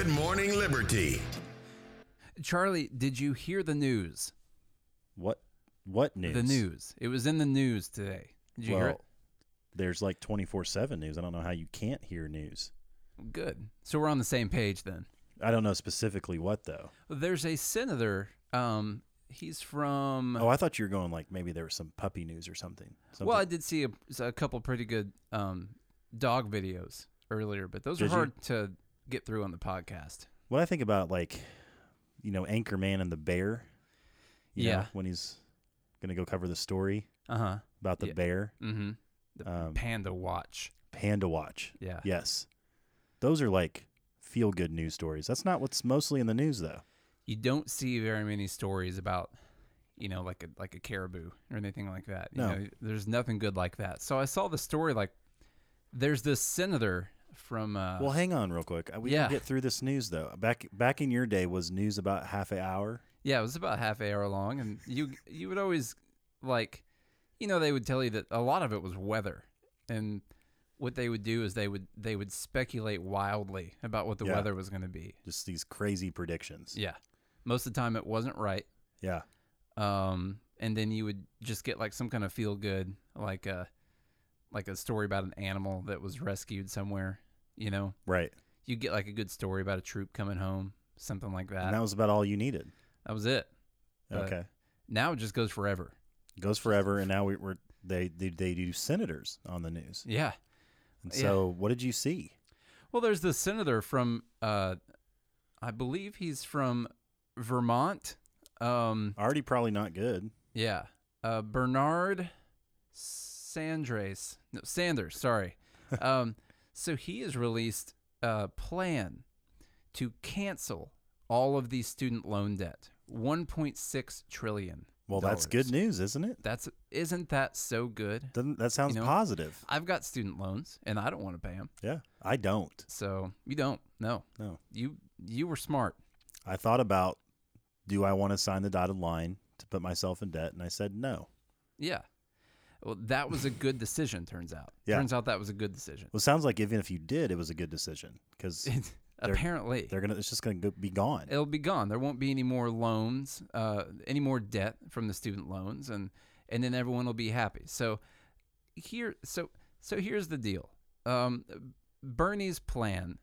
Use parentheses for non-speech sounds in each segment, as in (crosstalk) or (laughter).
Good Morning Liberty. Charlie, did you hear the news? What what news? The news. It was in the news today. Did you well, hear it? there's like 24/7 news. I don't know how you can't hear news. Good. So we're on the same page then. I don't know specifically what though. There's a senator. Um, he's from. Oh, I thought you were going like maybe there was some puppy news or something. something. well, I did see a, a couple pretty good um, dog videos earlier, but those Did are you? hard to get through on the podcast. what I think about like you know Anchorman and the bear. you know, Yeah. when he's gonna go cover the story Uh huh. about the Yeah. bear. Mm-hmm. The Um, Panda Watch. Panda Watch. Yeah. Yes, those are like feel good news stories. That's not what's mostly in the news though. You don't see very many stories about, you know, like a like a caribou or anything like that. You No. know, there's nothing good like that. So I saw the story like, there's this senator from. Uh, Well, hang on real quick. We yeah. can get through this news though. Back back in your day, was news about half an hour? Yeah, it was about half an hour long, and you you would always like, you know, they would tell you that a lot of it was weather, and what they would do is they would they would speculate wildly about what the Yeah. weather was going to be. Just these crazy predictions. Yeah, most of the time it wasn't right, Yeah. um, and then you would just get like some kind of feel good, like a like a story about an animal that was rescued somewhere. You know, Right. you get like a good story about a troop coming home, something like that. And that was about all you needed. that was it. But okay. Now it just goes forever. Goes forever, and now we, we're they, they they do senators on the news. Yeah. And so, what did you see? Well, there's the senator from, uh, I believe he's from Vermont. Um, Already probably not good. yeah, uh, Bernard Sanders. No, Sanders. Sorry. (laughs) um, so he has released a plan to cancel all of the student loan debt. 1.6 trillion. Well, that's good news, isn't it? That's isn't that so good? Doesn't that sounds You know? positive? I've got student loans and I don't want to pay them. Yeah, I don't. So you don't. No, No, you you were smart. I thought about do I want to sign the dotted line to put myself in debt, and I said no. Yeah. Well, that was a good decision. Turns out. Yeah. Turns out that was a good decision. Well, it sounds like even if you did, it was a good decision because Apparently, they're gonna it's just gonna go, be gone. it'll be gone. There won't be any more loans, uh, any more debt from the student loans, and and then everyone will be happy. So here, so so here's the deal. Um, Bernie's plan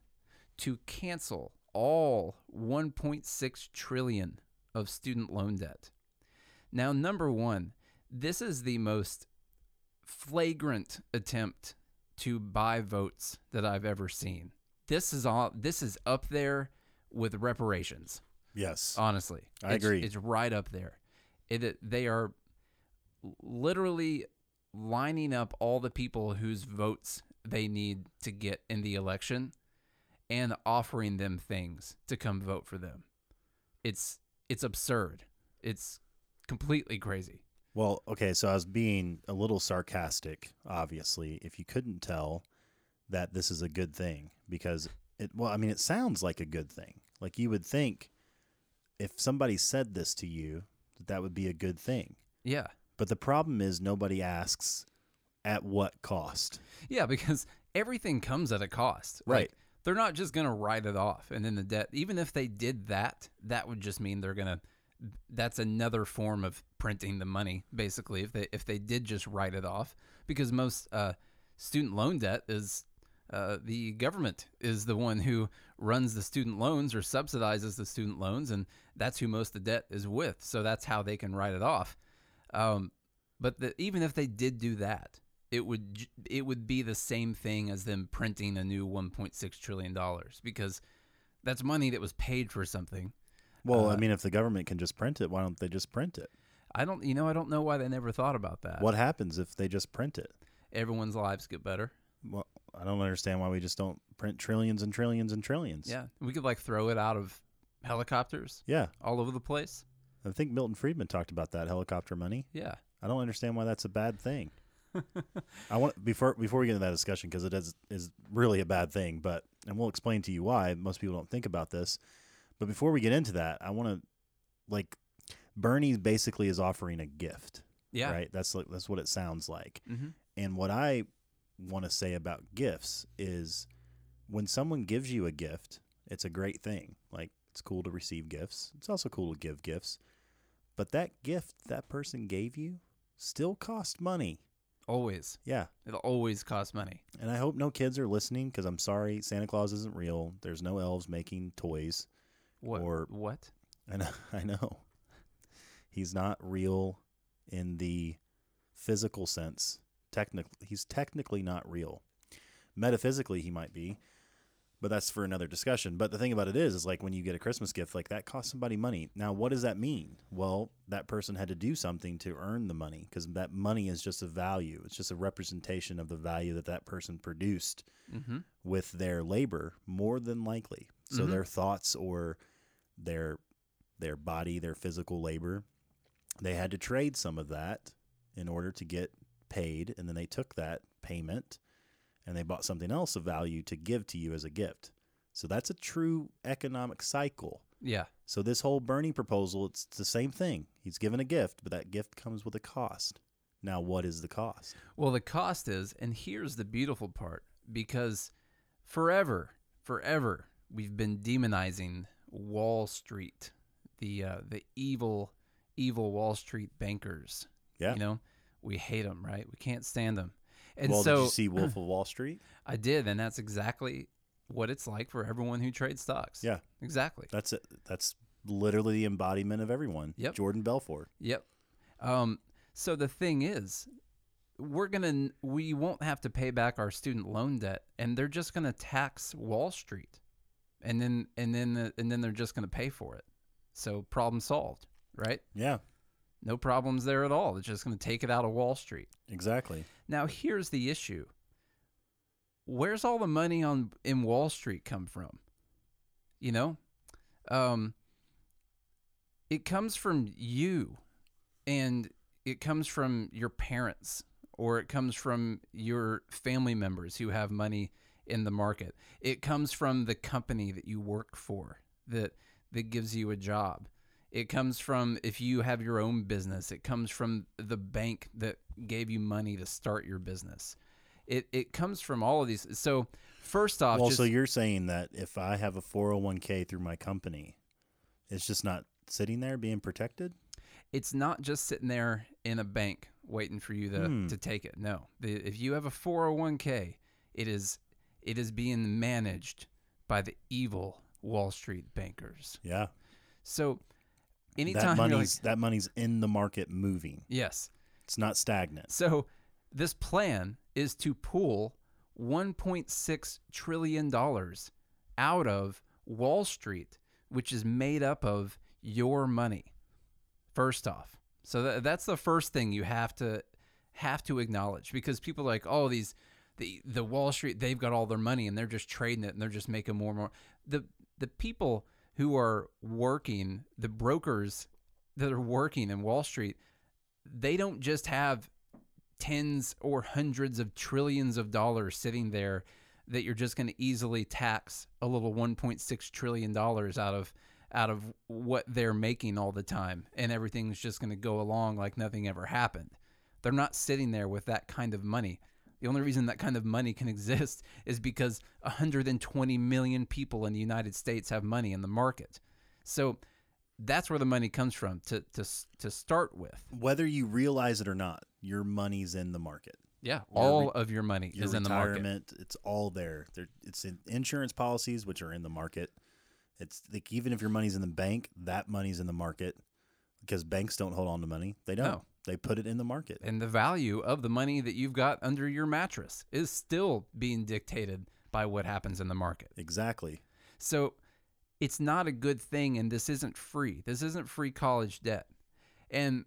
to cancel all 1.6 trillion of student loan debt. Now, number one, this is the most flagrant attempt to buy votes that I've ever seen. This is all. This is up there with reparations. yes, Honestly, I It's- agree. It's right up there. It, it- they are literally lining up all the people whose votes they need to get in the election, and offering them things to come vote for them. It's it's absurd. It's completely crazy. Well, okay, so I was being a little sarcastic, obviously, if you couldn't tell that this is a good thing because it well, I mean it sounds like a good thing. Like you would think if somebody said this to you that that would be a good thing. Yeah. But the problem is nobody asks at what cost. Yeah, because everything comes at a cost. Like, Right. they're not just going to write it off and then the debt. Even if they did that, that would just mean they're going to. That's another form of printing the money, basically. If they if they did just write it off, because most uh, student loan debt is uh, the government is the one who runs the student loans or subsidizes the student loans, and that's who most of the debt is with. So that's how they can write it off. Um, but the, even if they did do that, it would it would be the same thing as them printing a new 1.6 trillion dollars because that's money that was paid for something. Well, I Uh, mean if the government can just print it, why don't they just print it? I don't, you know, I don't know why they never thought about that. What happens if they just print it? Everyone's lives get better. Well, I don't understand why we just don't print trillions and trillions and trillions. Yeah, we could like throw it out of helicopters Yeah. all over the place. I think Milton Friedman talked about that helicopter money. Yeah, I don't understand why that's a bad thing. I want before before we get into that discussion because it is is really a bad thing, but and we'll explain to you why most people don't think about this. But before we get into that, I want to like Bernie basically is offering a gift, yeah, right? That's like that's what it sounds like. hmm And what I want to say about gifts is when someone gives you a gift, It's a great thing. Like it's cool to receive gifts. It's also cool to give gifts. But that gift that person gave you still cost money. Always. Yeah. It'll always cost money. And I hope no kids are listening because I'm sorry, Santa Claus isn't real. There's no elves making toys. What? Or- what? And (laughs) I know he's not real in the physical sense. Technically, he's technically not real. Metaphysically, he might be, but that's for another discussion. But the thing about it is, is like when you get a Christmas gift, like that costs somebody money. Now, what does that mean? Well, that person had to do something to earn the money because that money is just a value. It's just a representation of the value that that person produced Mm-hmm. with their labor, more than likely. So Mhm. their thoughts or their their body, their physical labor, they had to trade some of that in order to get paid, and then they took that payment and they bought something else of value to give to you as a gift. So that's a true economic cycle. Yeah. So this whole Bernie proposal, it's the same thing. He's given a gift, but that gift comes with a cost. Now, what is the cost? Well, the cost is, and here's the beautiful part, because forever, forever, we've been demonizing Wall Street, the uh, the evil, evil Wall Street bankers. Yeah. You know, we hate them, right? We can't stand them. And well, so did you see (clears throat) Wolf of Wall Street? I did, and that's exactly what it's like for everyone who trades stocks. Yeah. Exactly. That's it. That's literally the embodiment of everyone. Yep. Jordan Belfort. Yep. Um, so the thing is, we're gonna we won't have to pay back our student loan debt, and they're just gonna tax Wall Street, and then and then the, and then they're just gonna pay for it. So problem solved, right? Yeah, No problems there at all. It's just gonna take it out of Wall Street. exactly. Now here's the issue. Where's all the money on in Wall Street come from? You know? Um it comes from you and it comes from your parents or it comes from your family members who have money in the market. It comes from the company that you work for that that gives you a job. It comes from if you have your own business. It comes from the bank that gave you money to start your business. It it comes from all of these. So first off, well, just, so you're saying that if I have a 401k through my company, it's just not sitting there being protected? it's not just sitting there in a bank waiting for you to, Hmm. to take it. No, the, if you have a 401k, it is it is being managed by the evil Wall Street bankers. Yeah. So That anytime you're like, money's that money's in the market moving. yes, It's not stagnant. So this plan is to pull 1.6 trillion dollars out of Wall Street, which is made up of your money. First off, so tha- that's the first thing you have to have to acknowledge because people are like, oh, these the the Wall Street they've got all their money and they're just trading it and they're just making more and more. The the people who are working, the brokers that are working in Wall Street, they don't just have tens or hundreds of trillions of dollars sitting there that you're just going to easily tax a little 1.6 trillion dollars out of out of what they're making all the time and everything's just going to go along like nothing ever happened. They're not sitting there with that kind of money. The only reason that kind of money can (laughs) exist is because 120 million people in the United States have money in the market. So that's where the money comes from to to to start with. Whether you realize it or not, your money's in the market. Yeah, all of your money Your is in the market. retirement, it's all there. there. It's in insurance policies, which are in the market. It's like even if your money's in the bank, that money's in the market because banks don't hold on to money. They don't. No. They put it in the market. And the value of the money that you've got under your mattress is still being dictated by what happens in the market. Exactly. So it's not a good thing, and this isn't free. This isn't free college debt. And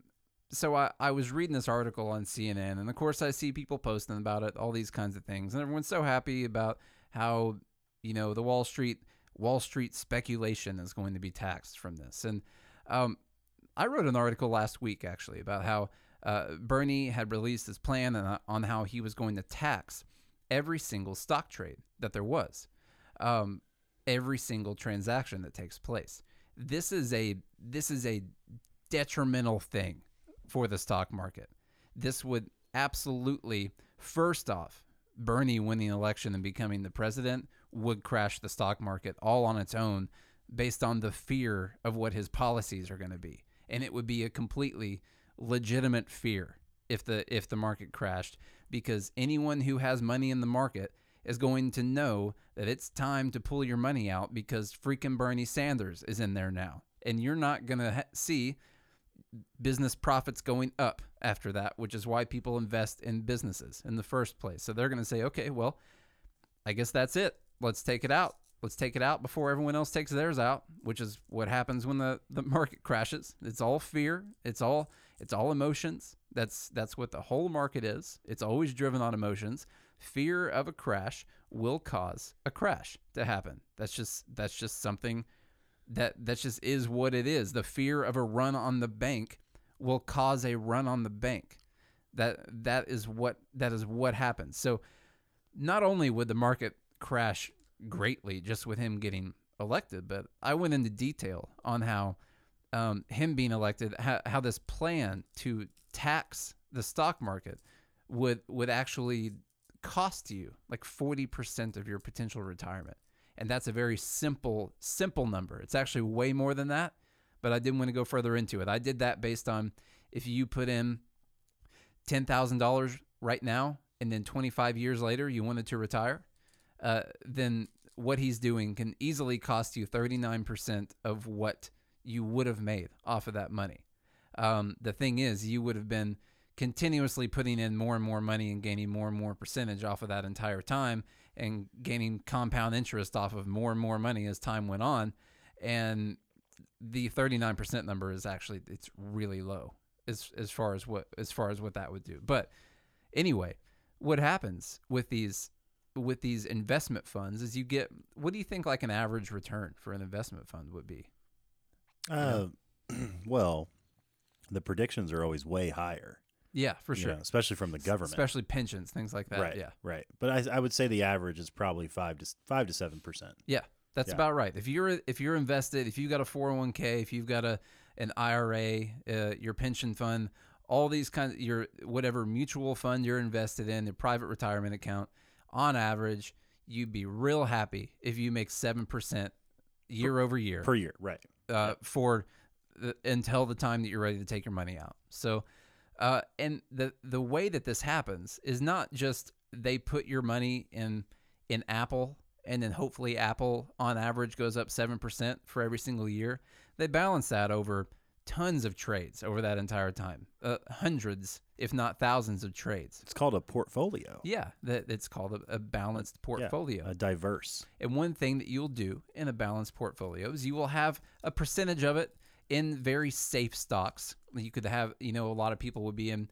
so I, I was reading this article on CNN, and of course, I see people posting about it, all these kinds of things. And everyone's so happy about how, you know, the Wall Street. Wall Street speculation is going to be taxed from this. And um, I wrote an article last week actually about how uh, Bernie had released his plan on, how he was going to tax every single stock trade that there was, um, every single transaction that takes place. This is a this is a detrimental thing for the stock market. This would absolutely, first off, Bernie winning election and becoming the president would crash the stock market all on its own based on the fear of what his policies are going to be. And it would be a completely legitimate fear if the if the market crashed because anyone who has money in the market is going to know that it's time to pull your money out because freaking Bernie Sanders is in there now. And you're not going to ha- see business profits going up after that, which is why people invest in businesses in the first place. So they're going to say, okay, well, I guess that's it. Let's take it out. Let's take it out before everyone else takes theirs out, which is what happens when the, the (laughs) market crashes. It's all fear. It's all it's all emotions. That's that's what the whole market is. It's always driven on emotions. Fear of a crash will cause a crash to happen. That's just that's just something that that just is what it is. The fear of a run on the bank will cause a run on the bank. That that is what that is what happens. So not only would the market crash greatly just with him getting elected, but I went into detail on how um, him being elected, how, how this plan to tax the stock market would would actually cost you like 40% of your potential retirement. And that's a very simple simple number. It's actually way more than that, but I didn't want to go further into it. I did that based on if you put in $10,000 right now and then 25 years later you wanted to retire, uh, then what he's doing can easily cost you 39% of what you would have made off of that money. Um, the thing is, you would have been continuously putting in more and more money and gaining more and more percentage off of that entire time and gaining compound interest off of more and more money as time went on. And the 39% number is actually it's really low as as far as what as far as what that would do. But anyway, what happens with these with these investment funds is you get what do you think like an average return for an investment fund would be? Uh, (clears throat) well, the predictions are always way higher. Yeah, for sure. know, especially from the government. Especially pensions, things like that. right. Yeah. Right. But I, I would say the average is probably five to five to seven percent. Yeah, that's Yeah. about right. If you're if you're invested, if you've got a 401k, if you've got a an IRA, uh, your pension fund, all these kinds, your whatever mutual fund you're invested in, a private retirement account, on average, you'd be real happy if you make seven percent year over year per year. Right. uh, for the, until the time that you're ready to take your money out. So, uh, and the the way that this happens is not just they put your money in in Apple and then hopefully Apple on average goes up seven percent for every single year. They balance that over tons of trades over that entire time, uh, hundreds if not thousands of trades. It's called a portfolio. Yeah, that it's called a, a balanced Yeah, portfolio. a diverse. And one thing that you'll do in a balanced portfolio is you will have a percentage of it in very safe stocks. You could have, you know, a lot of people would be in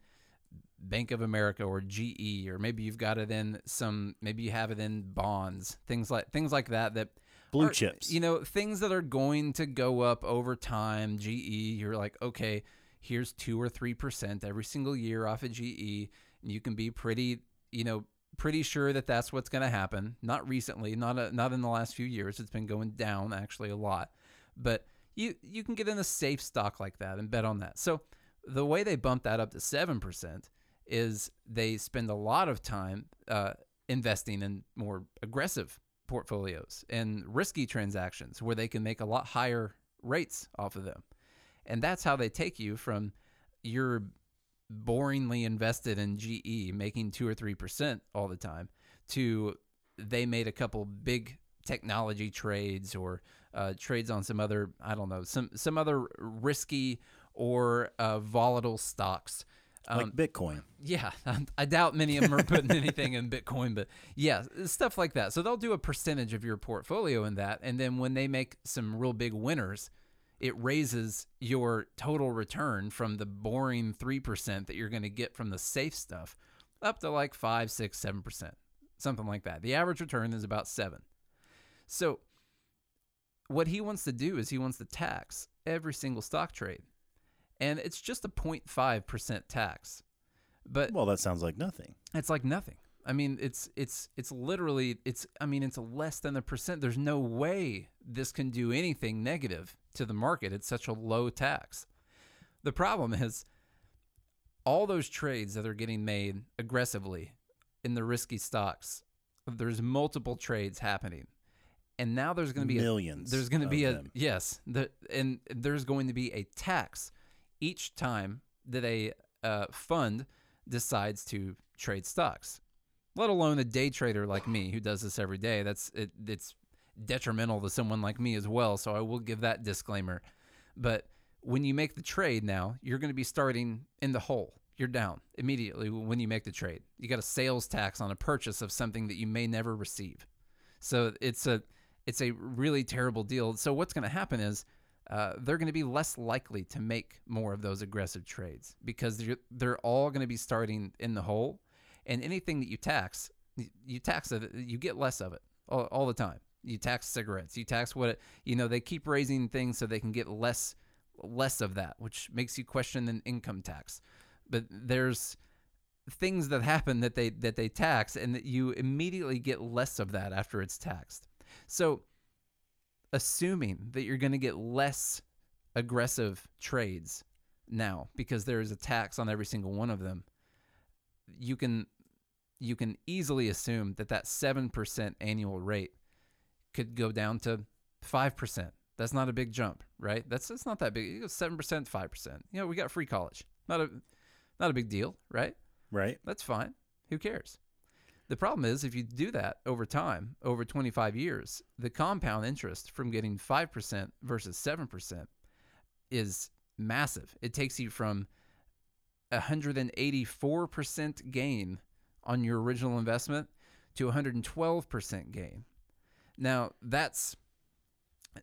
Bank of America or GE, or maybe you've got it in some, maybe you have it in bonds, things like things like that. That Blue are, chips. you know, things that are going to go up over time. GE, you're like, okay, here's two or three percent every single year off of GE, and you can be pretty, you know, pretty sure that that's what's going to happen. Not recently, not a, not in the last few years. It's been going down actually a lot, but you you can get in a safe stock like that and bet on that. So the way they bump that up to seven percent is they spend a lot of time uh, investing in more aggressive portfolios and risky transactions where they can make a lot higher rates off of them. And that's how they take you from your boringly invested in GE making two or three percent all the time to they made a couple big technology trades or uh, trades on some other I don't know some some other risky or uh, volatile stocks. Um, like Bitcoin. yeah, I doubt many of them are putting (laughs) anything in Bitcoin, but yeah, stuff like that. So they'll do a percentage of your portfolio in that, and then when they make some real big winners, it raises your total return from the boring three percent that you're going to get from the safe stuff up to like five, six, seven percent, something like that. The average return is about seven. So what he wants to do is he wants to tax every single stock trade, and it's just a 0.5 percent tax. But Well, that sounds like nothing. it's like nothing. I mean, it's it's it's literally it's I mean, it's less than a percent. There's no way this can do anything negative to the market. It's such a low tax. The problem is all those trades that are getting made aggressively in the risky stocks, there's multiple trades happening, and now there's going to be a, millions. there's going to be a them. yes, the, and there's going to be a tax each time that a uh, fund decides to trade stocks. Let alone a day trader like me who does this every day. That's it, it's detrimental to someone like me as well. So I will give that disclaimer. But when you make the trade now, you're going to be starting in the hole. You're down immediately when you make the trade. You got a sales tax on a purchase of something that you may never receive. So it's a it's a really terrible deal. So what's going to happen is uh, they're going to be less likely to make more of those aggressive trades because they're, they're all going to be starting in the hole, and anything that you tax, you tax it, you get less of it all, all the time. You tax cigarettes, you tax what it, you know. They keep raising things so they can get less less of that, which makes you question an income tax. But there's things that happen that they that they tax and that you immediately get less of that after it's taxed. So assuming that you're going to get less aggressive trades now because there is a tax on every single one of them, you can you can easily assume that that 7% annual rate could go down to 5%. That's not a big jump, right? That's that's not that big. You go 7%, 5%. You know, we got free college. Not a not a big deal, right? right. That's fine. Who cares? The problem is if you do that over time, over 25 years, the compound interest from getting 5% versus 7% is massive. It takes you from 184% gain on your original investment to 112% gain. Now, that's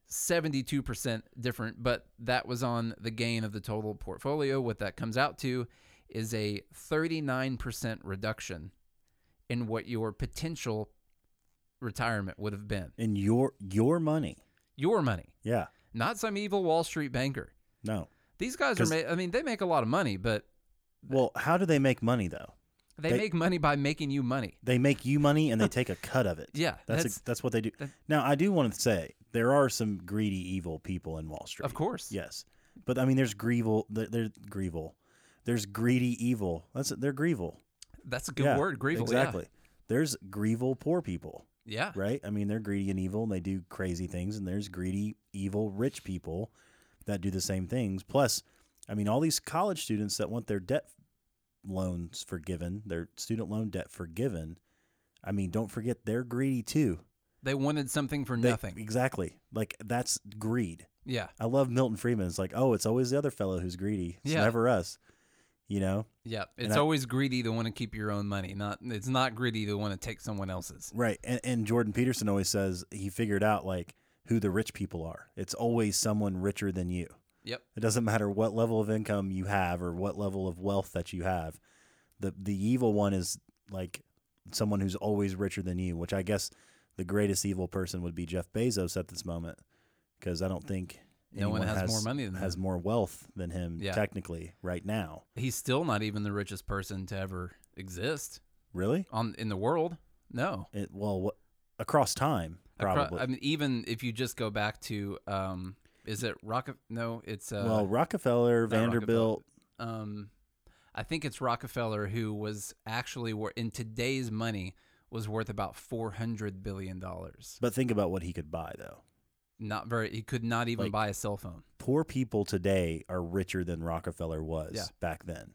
72% different, but that was on the gain of the total portfolio. What that comes out to is a 39% reduction in what your potential retirement would have been. And your your money. Your money, Yeah. not some evil Wall Street banker. No. These guys are ma- I mean, they make a lot of money, but Well, how do they make money though? they, They- make money by making you money. They make you money and they (laughs) take a cut of it. Yeah, That's that's, that's, that's what they do. now, I do want to say there are some greedy, evil people in Wall Street. of course. Yes, but I mean, there's grieval. there- There's grieval. There's greedy, evil. That's they're grieval. That's a good Yeah, word, Grievel. Exactly. There's grieval poor people, Yeah. yeah. right? I mean, they're greedy and evil, and they do crazy things. And there's greedy, evil, rich people that do the same things. Plus, I mean, all these college students that want their debt loans forgiven, their student loan debt forgiven. I mean, don't forget they're greedy too. They wanted something for They- nothing. exactly. Like that's greed. yeah. I love Milton Friedman. It's like, oh, it's always the other fellow who's greedy. It's Yeah. never us. You know? Yeah. And It's I- always greedy to want to keep your own money. Not it's not greedy to want to take someone else's. Right. And, and Jordan Peterson always says he figured out like who the rich people are. It's always someone richer than you. Yep. It doesn't matter what level of income you have or what level of wealth that you have. The the evil one is like someone who's always richer than you, which I guess the greatest evil person would be Jeff Bezos at this moment because I don't think No one anyone has more money than has him. more wealth than him Yeah. technically right now. He's still not even the richest person to ever exist Really? on in the world. No. It, well, what, across time, probably. I mean, even if you just go back to, um, is it Rock? No, it's uh, well, Rockefeller, Vanderbilt. um, I think it's Rockefeller who was actually in today's money was worth about four hundred billion dollars. But think about what he could buy, though. Not very. He could not even Like- buy a cell phone. Poor people today are richer than Rockefeller was Yeah. back then.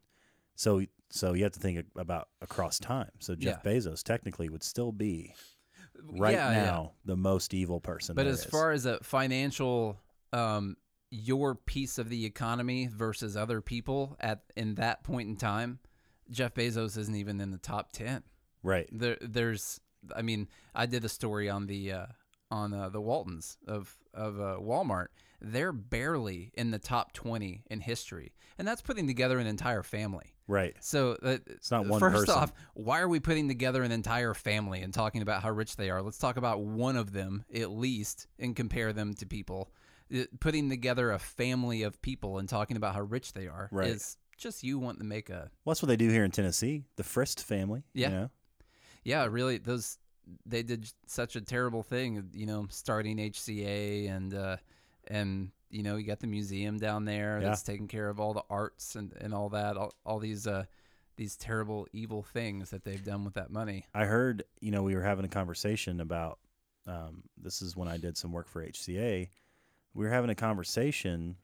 So, so you have to think about across time. So Jeff Bezos technically would still be right Yeah, yeah. now the most evil person. But as is. far as a financial, um, your piece of the economy versus other people at in that point in time, Jeff Bezos isn't even in the top ten. right, There, there's, I mean, I did a story on the uh, on uh, the Waltons of of uh, Walmart. They're barely in the top twenty in history, and that's putting together an entire family. right, So uh, It's not one First person. off, why are we putting together an entire family and talking about how rich they are? Let's talk about one of them at least and compare them to people. Uh, Putting together a family of people and talking about how rich they are Right. is just you wanting to make a well, that's what they do here in Tennessee. The Frist family. Yeah. You know? yeah. Really, those they did such a terrible thing. You know, starting HCA and uh, and you know you got the museum down there Yeah. that's taking care of all the arts and, and all that. All, all these uh, these terrible evil things that they've done with that money. I heard, you know, we were having a conversation about um, this is when I did some work for HCA. We were having a conversation.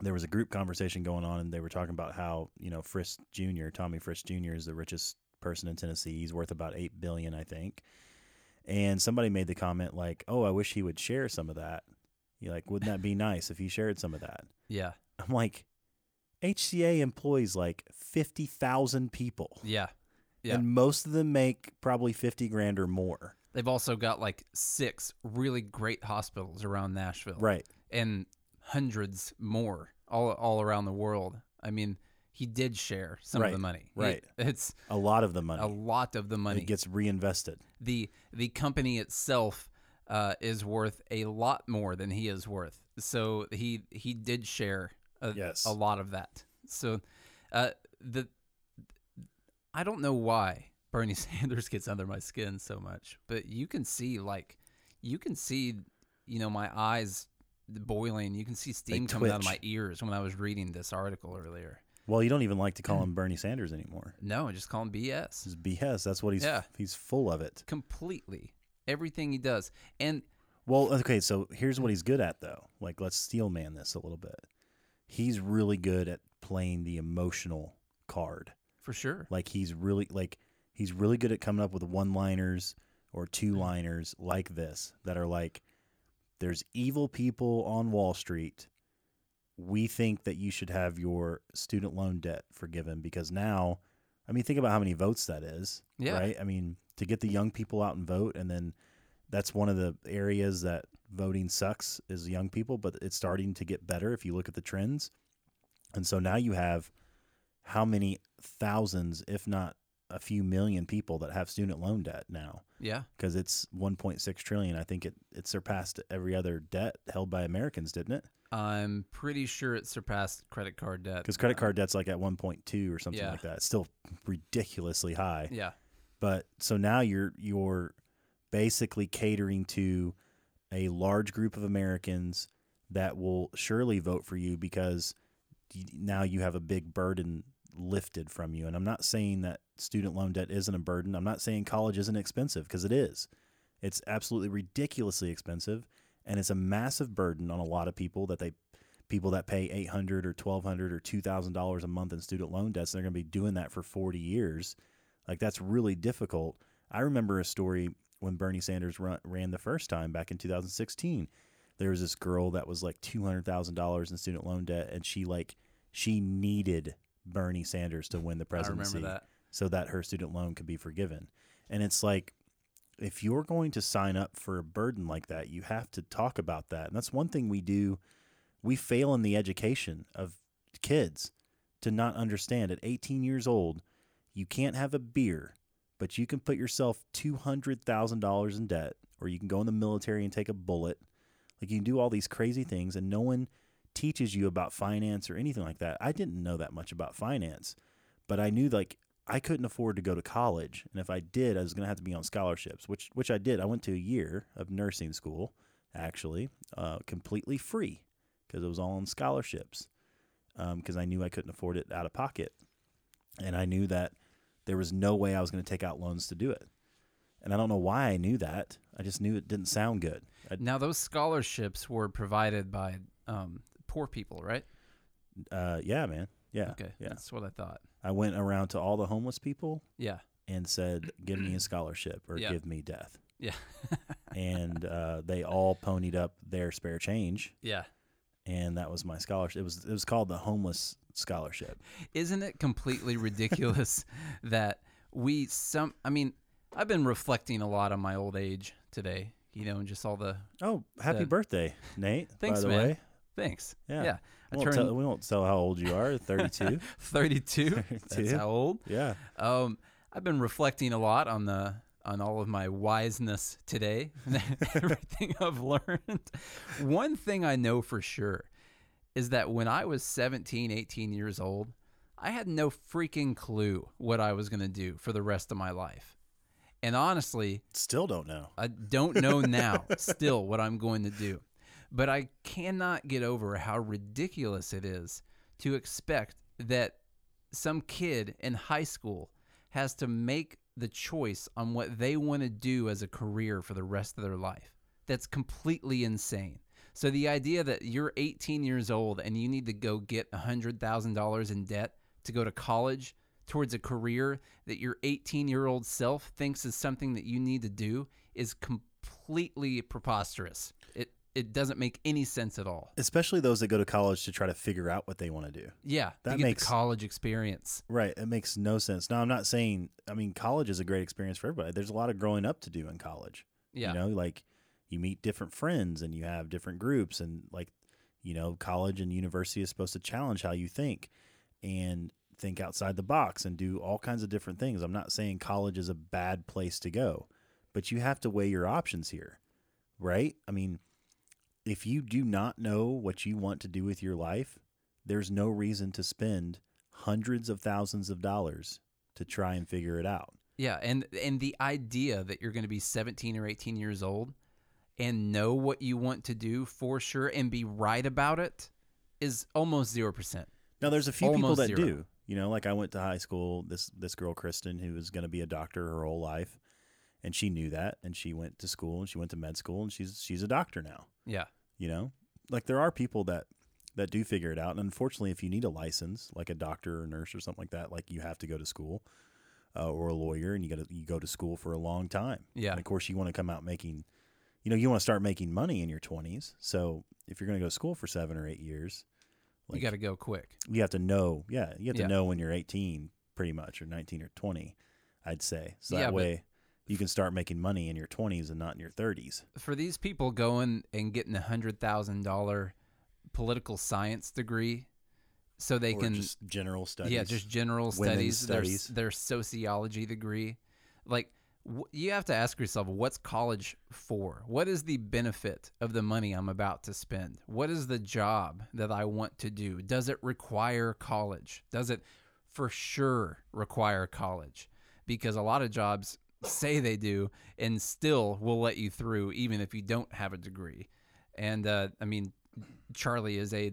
There was a group conversation going on, and they were talking about how you know Frist Jr. Tommy Frist Jr. is the richest person in Tennessee. He's worth about eight billion, I think. And somebody made the comment like, "Oh, I wish he would share some of that." You're like, wouldn't that be (laughs) nice if he shared some of that? Yeah. I'm like, HCA employs like fifty thousand people. Yeah. Yeah. And most of them make probably 50 grand or more. They've also got like six really great hospitals around Nashville. Right. And hundreds more all all around the world. I mean, he did share some Right, of the money. Right. it's A lot of the money. a lot of the money. It gets reinvested. the the company itself uh, is worth a lot more than he is worth. So he he did share a, Yes. a lot of that. So uh, the I don't know why Bernie (laughs) Sanders gets under my skin so much, but you can see like you can see you know my eyes boiling. You can see steam coming out of my ears when I was reading this article earlier. Well, you don't even like to call him (clears throat) Bernie Sanders anymore. No, just call him BS. It's BS. That's what he's Yeah. he's full of it. Completely. Everything he does. And Well, okay, so here's what he's good at though. Like let's steel man this a little bit. He's really good at playing the emotional card. for sure. Like he's really like he's really good at coming up with one-liners or two-liners like this that are like there's evil people on Wall Street. We think that you should have your student loan debt forgiven because now I mean think about how many votes that is, Yeah. right? I mean, to get the young people out and vote and then that's one of the areas that voting sucks is young people, but it's starting to get better if you look at the trends. And so now you have how many thousands, if not a few million people that have student loan debt now Yeah. because it's 1.6 trillion. I think it, it surpassed every other debt held by Americans, didn't it? I'm pretty sure it surpassed credit card debt. Because credit uh, card debt's like at 1.2 or something Yeah. like that. It's still ridiculously high. Yeah. But so now you're you're basically catering to a large group of Americans that will surely vote for you because now you have a big burden lifted from you. And I'm not saying that student loan debt isn't a burden. I'm not saying college isn't expensive because it is. It's absolutely ridiculously expensive and it's a massive burden on a lot of people that they people that pay 800 or 1200 or $2000 a month in student loan debts and they're going to be doing that for 40 years like that's really difficult i remember a story when bernie sanders run, ran the first time back in 2016 there was this girl that was like $200000 in student loan debt and she like she needed bernie sanders to win the presidency that. so that her student loan could be forgiven. And it's like, if you're going to sign up for a burden like that, you have to talk about that. And that's one thing we do. We fail in the education of kids to not understand at 18 years old, you can't have a beer, but you can put yourself $200,000 in debt, or you can go in the military and take a bullet. Like you can do all these crazy things, and no one teaches you about finance or anything like that. I didn't know that much about finance, but I knew like I couldn't afford to go to college, and if I did, I was going to have to be on scholarships, which which I did. I went to a year of nursing school, actually, uh, completely free because it was all on scholarships. Because I knew I couldn't afford it out of pocket, and I knew that there was no way I was going to take out loans to do it. And I don't know why I knew that. I just knew it didn't sound good. I, Now those scholarships were provided by um, poor people, right? uh, yeah, man. Yeah. Okay, Yeah. that's what I thought. I went around to all the homeless people Yeah, and said, "Give me a scholarship or Yeah. give me death." yeah, (laughs) and uh, they all ponied up their spare change, yeah. and that was my scholarship. It was it was called the homeless scholarship. Isn't it completely ridiculous (laughs) that we some? I mean, I've been reflecting a lot on my old age today. You know, and just all the Oh, happy The- birthday, Nate! Thanks, by the man. way, thanks. Yeah. yeah. I won't, turned tell, we won't tell how old you are. Thirty-two. (laughs) 32. (laughs) That's how old. yeah. Um, I've been reflecting a lot on the on all of my wiseness today, (laughs) everything I've learned. One thing I know for sure is that when I was 17, 18 years old, I had no freaking clue what I was going to do for the rest of my life. And honestly, Still don't know. I don't know now still what I'm going to do. But I cannot get over how ridiculous it is to expect that some kid in high school has to make the choice on what they want to do as a career for the rest of their life. That's completely insane. So the idea that you're 18 years old and you need to go get $100,000 in debt to go to college towards a career that your 18 year old self thinks is something that you need to do is completely preposterous. It doesn't make any sense at all. Especially those that go to college to try to figure out what they want to do. Yeah, That makes- college experience. Right. It makes no sense. Now, I'm not saying, I mean, college is a great experience for everybody. There's a lot of growing up to do in college. Yeah, You know, like you meet different friends and you have different groups. And like, you know, college and university is supposed to challenge how you think and think outside the box and do all kinds of different things. I'm not saying college is a bad place to go, but you have to weigh your options here, right? I mean, if you do not know what you want to do with your life, there's no reason to spend hundreds of thousands of dollars to try and figure it out. yeah, and and the idea that you're going to be 17 or 18 years old and know what you want to do for sure and be right about it is almost zero percent. Now, there's a few people that zero. do. You know, like I went to high school. This this girl Kristen, who was going to be a doctor her whole life, and she knew that, and she went to school and she went to med school, and she's she's a doctor now. Yeah, You know, like there are people that that do figure it out, and unfortunately, if you need a license, like a doctor or nurse or something like that, like you have to go to school, uh, or a lawyer, and you got to you go to school for a long time. Yeah. and of course, you want to come out making, you know, you want to start making money in your twenties. So if you're going to go to school for seven or eight years, you got to go quick. you have to know yeah you have Yeah. to know when you're 18 pretty much or 19 or 20 i'd say so that Yeah, but- way you can start making money in your 20s and not in your 30s For these people going and getting a hundred thousand dollar political science degree, so they or can just general studies Yeah, just general Women's studies, their, their sociology degree. Like, you have to ask yourself, what's college for? What is the benefit of the money I'm about to spend? What is the job that I want to do? Does it require college? Does it for sure require college? Because a lot of jobs say they do and still will let you through even if you don't have a degree. And uh, I mean, Charlie is a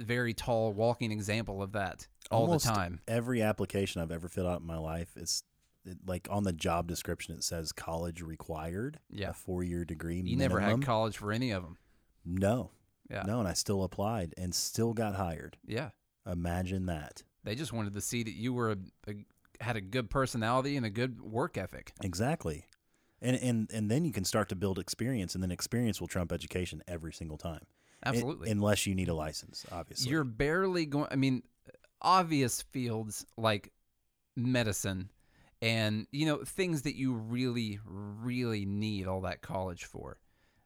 very tall walking example of that all Almost the time. every application i've ever filled out in my life is it, like on the job description it says college required Yeah. a four-year degree You never had college for any of them. no Yeah. no and i still applied and still got hired Yeah. imagine that They just wanted to see that you were a, a had a good personality and a good work ethic. exactly and and and then you can start to build experience and then experience will trump education every single time Absolutely. unless you need a license, obviously. You're barely going I mean obvious fields like medicine and you know things that you really really need all that college for.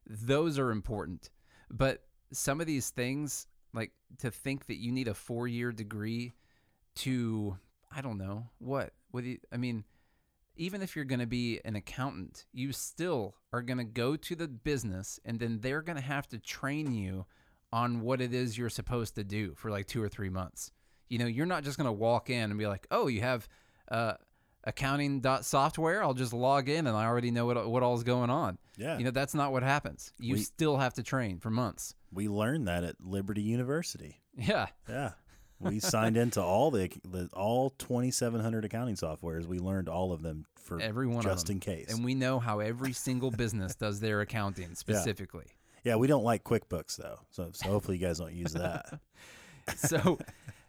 Those are important. But some of these things like to think that you need a 4-year degree to I don't know, what? What do you, I mean even if you're going to be an accountant, you still are going to go to the business and then they're going to have to train you on what it is you're supposed to do for like two or three months. You know, you're not just going to walk in and be like, oh, you have uh, accounting dot software. I'll just log in and I already know what, what all's going on. yeah. You know, that's not what happens. You We- still have to train for months. we learned that at Liberty University. Yeah. Yeah. We signed (laughs) into all the, the all 2700 accounting softwares. We learned all of them for Every one of just in case. And we know how every single business does their accounting (laughs) specifically. yeah, we don't like QuickBooks though. So so hopefully you guys don't use that. (laughs) so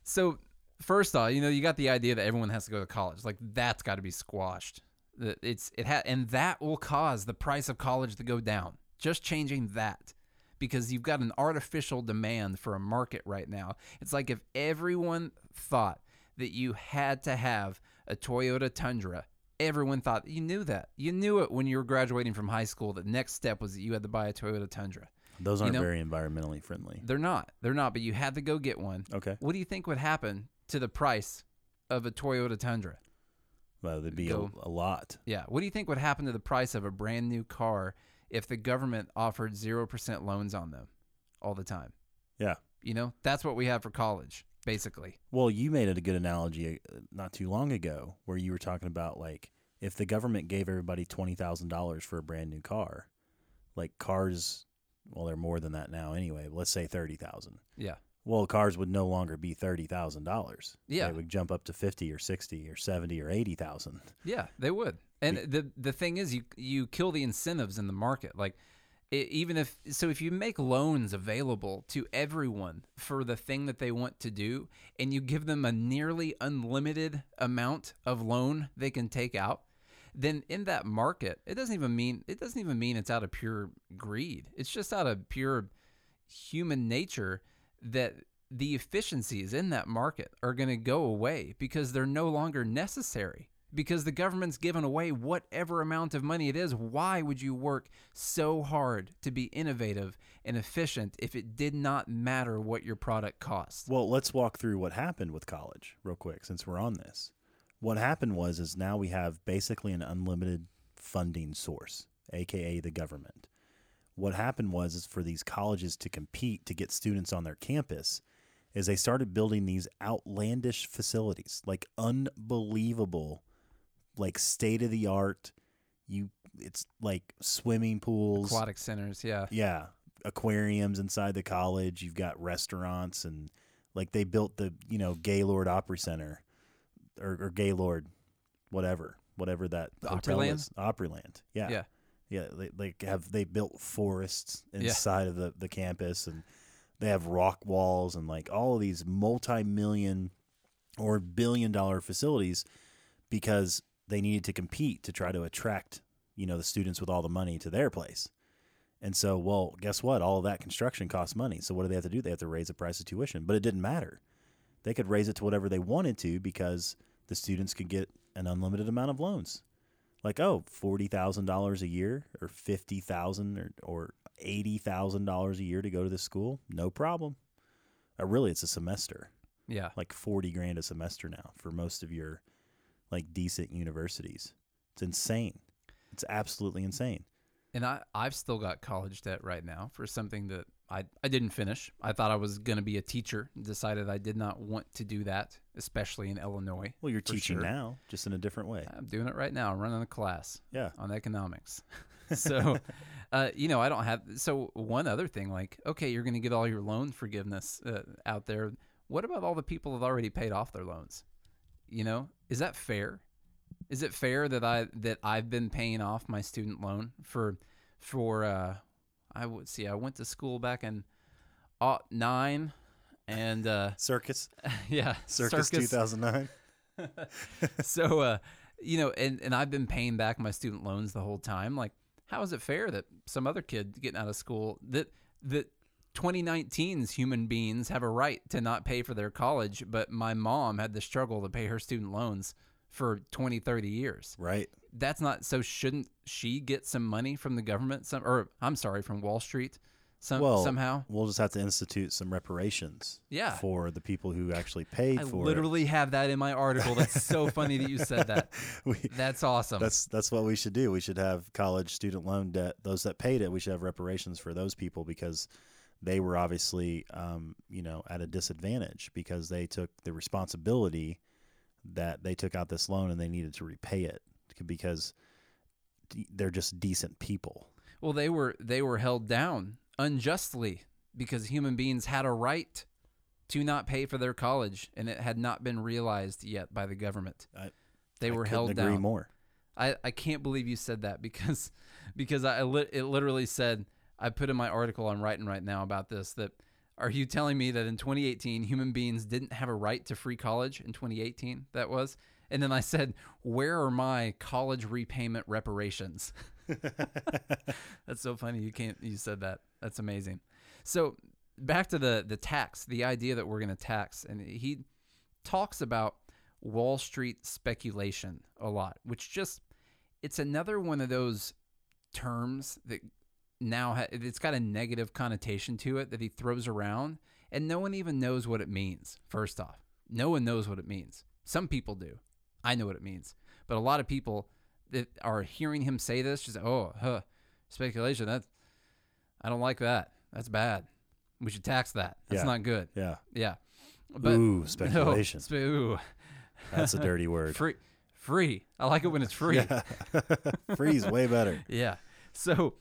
so first off you know you got the idea that everyone has to go to college like that's got to be squashed That it's it ha- and that will cause the price of college to go down just changing that because you've got an artificial demand for a market right now it's like if everyone thought that you had to have a Toyota Tundra everyone thought you knew that you knew it when you were graduating from high school the next step was that you had to buy a Toyota Tundra Those aren't know- very environmentally friendly. they're not they're not but you had to go get one Okay. what do you think would happen to the price of a Toyota Tundra? Well, there'd be a, Go. a lot. Yeah. What do you think would happen to the price of a brand new car if the government offered 0% loans on them all the time? Yeah. You know, that's what we have for college, basically. Well, you made it a good analogy uh, not too long ago where you were talking about like if the government gave everybody $20,000 for a brand new car, like cars, well, they're more than that now anyway. but Let's say 30,000. Yeah. Well, cars would no longer be thirty thousand dollars. Yeah. they would jump up to fifty or sixty or seventy or eighty thousand. Yeah, they would. And the the thing is, you you kill the incentives in the market. Like, i even if so, if you make loans available to everyone for the thing that they want to do, and you give them a nearly unlimited amount of loan they can take out, then in that market, it doesn't even mean it doesn't even mean it's out of pure greed. It's just out of pure human nature that the efficiencies in that market are going to go away because they're no longer necessary because the government's given away whatever amount of money it is. Why would you work so hard to be innovative and efficient if it did not matter what your product costs? Well, let's walk through what happened with college real quick since we're on this. What happened was is now we have basically an unlimited funding source, aka the government. What happened was is for these colleges to compete to get students on their campus is they started building these outlandish facilities, like unbelievable like state of the art you it's like swimming pools Aquatic centers, yeah. yeah aquariums inside the college you've got restaurants and like they built the you know gaylord opry center or, or gaylord whatever whatever that Opryland? is opryland yeah Yeah. yeah they, they have they built forests Yeah. inside of the, the campus and they have rock walls and like all of these multi-million or billion dollar facilities because they needed to compete to try to attract you know the students with all the money to their place. And so well guess what? All of that construction costs money. So what do they have to do? They have to raise the price of tuition. But it didn't matter. They could raise it to whatever they wanted to because the students could get an unlimited amount of loans. Like oh forty thousand dollars a year or fifty thousand or or eighty thousand dollars a year to go to this school? No problem. Uh, really it's a semester. Yeah. like 40 grand a semester now for most of your like decent universities. It's insane. It's absolutely insane. And I, I've still got college debt right now for something that I, I didn't finish. I thought I was going to be a teacher. Decided I did not want to do that, especially in Illinois. Well, you're teaching sure. now, just in a different way. I'm doing it right now. I'm running a class Yeah. on economics. (laughs) so, (laughs) uh, you know, I don't have. So, one other thing, like, okay, you're going to get all your loan forgiveness uh, out there. What about all the people that already paid off their loans? You know, is that fair? Is it fair that I that I've been paying off my student loan for for uh, I would see I went to school back in aught nine, and uh, (laughs) Circus, (laughs) yeah, Circus, 2009. (laughs) so uh you know and and i've been paying back my student loans the whole time like how is it fair that some other kid getting out of school that that 2019's human beings have a right to not pay for their college but my mom had the struggle to pay her student loans for 20 30 years Right. that's not so shouldn't she get some money from the government some or i'm sorry from wall street some Well, somehow we'll just have to institute some reparations Yeah. for the people who actually paid for i for literally have that in my article that's so (laughs) funny that you said that. (laughs) We, that's awesome that's that's what we should do. We should have college student loan debt. Those that paid it, we should have reparations for those people because they were obviously, um, you know, at a disadvantage because they took the responsibility that they took out this loan and they needed to repay it because they're just decent people. Well, they were they were held down unjustly because human beings had a right to not pay for their college, and it had not been realized yet by the government. I- they I were held down. more. I, I can't believe you said that because (laughs) because I it literally said I put in my article I'm writing right now about this that are you telling me that in 2018 human beings didn't have a right to free college in 2018 that was. And then I said where are my college repayment reparations? (laughs) That's so funny you can't you said that. That's amazing. So back to the the tax the idea that we're going to tax and he talks about Wall Street speculation a lot, which just it's another one of those terms that now ha- it's got a negative connotation to it that he throws around and no one even knows what it means. First off, no one knows what it means. Some people do. I know what it means. But a lot of people that are hearing him say this just oh, huh, speculation that I don't like that. That's bad. We should tax that. That's Yeah. not good. Yeah. Yeah. Ooh, (laughs) no, speculation. spe- ooh. That's a dirty word. Free, free. I like it when it's free. Yeah. Yeah. (laughs) Free's way better. (laughs) Yeah. So,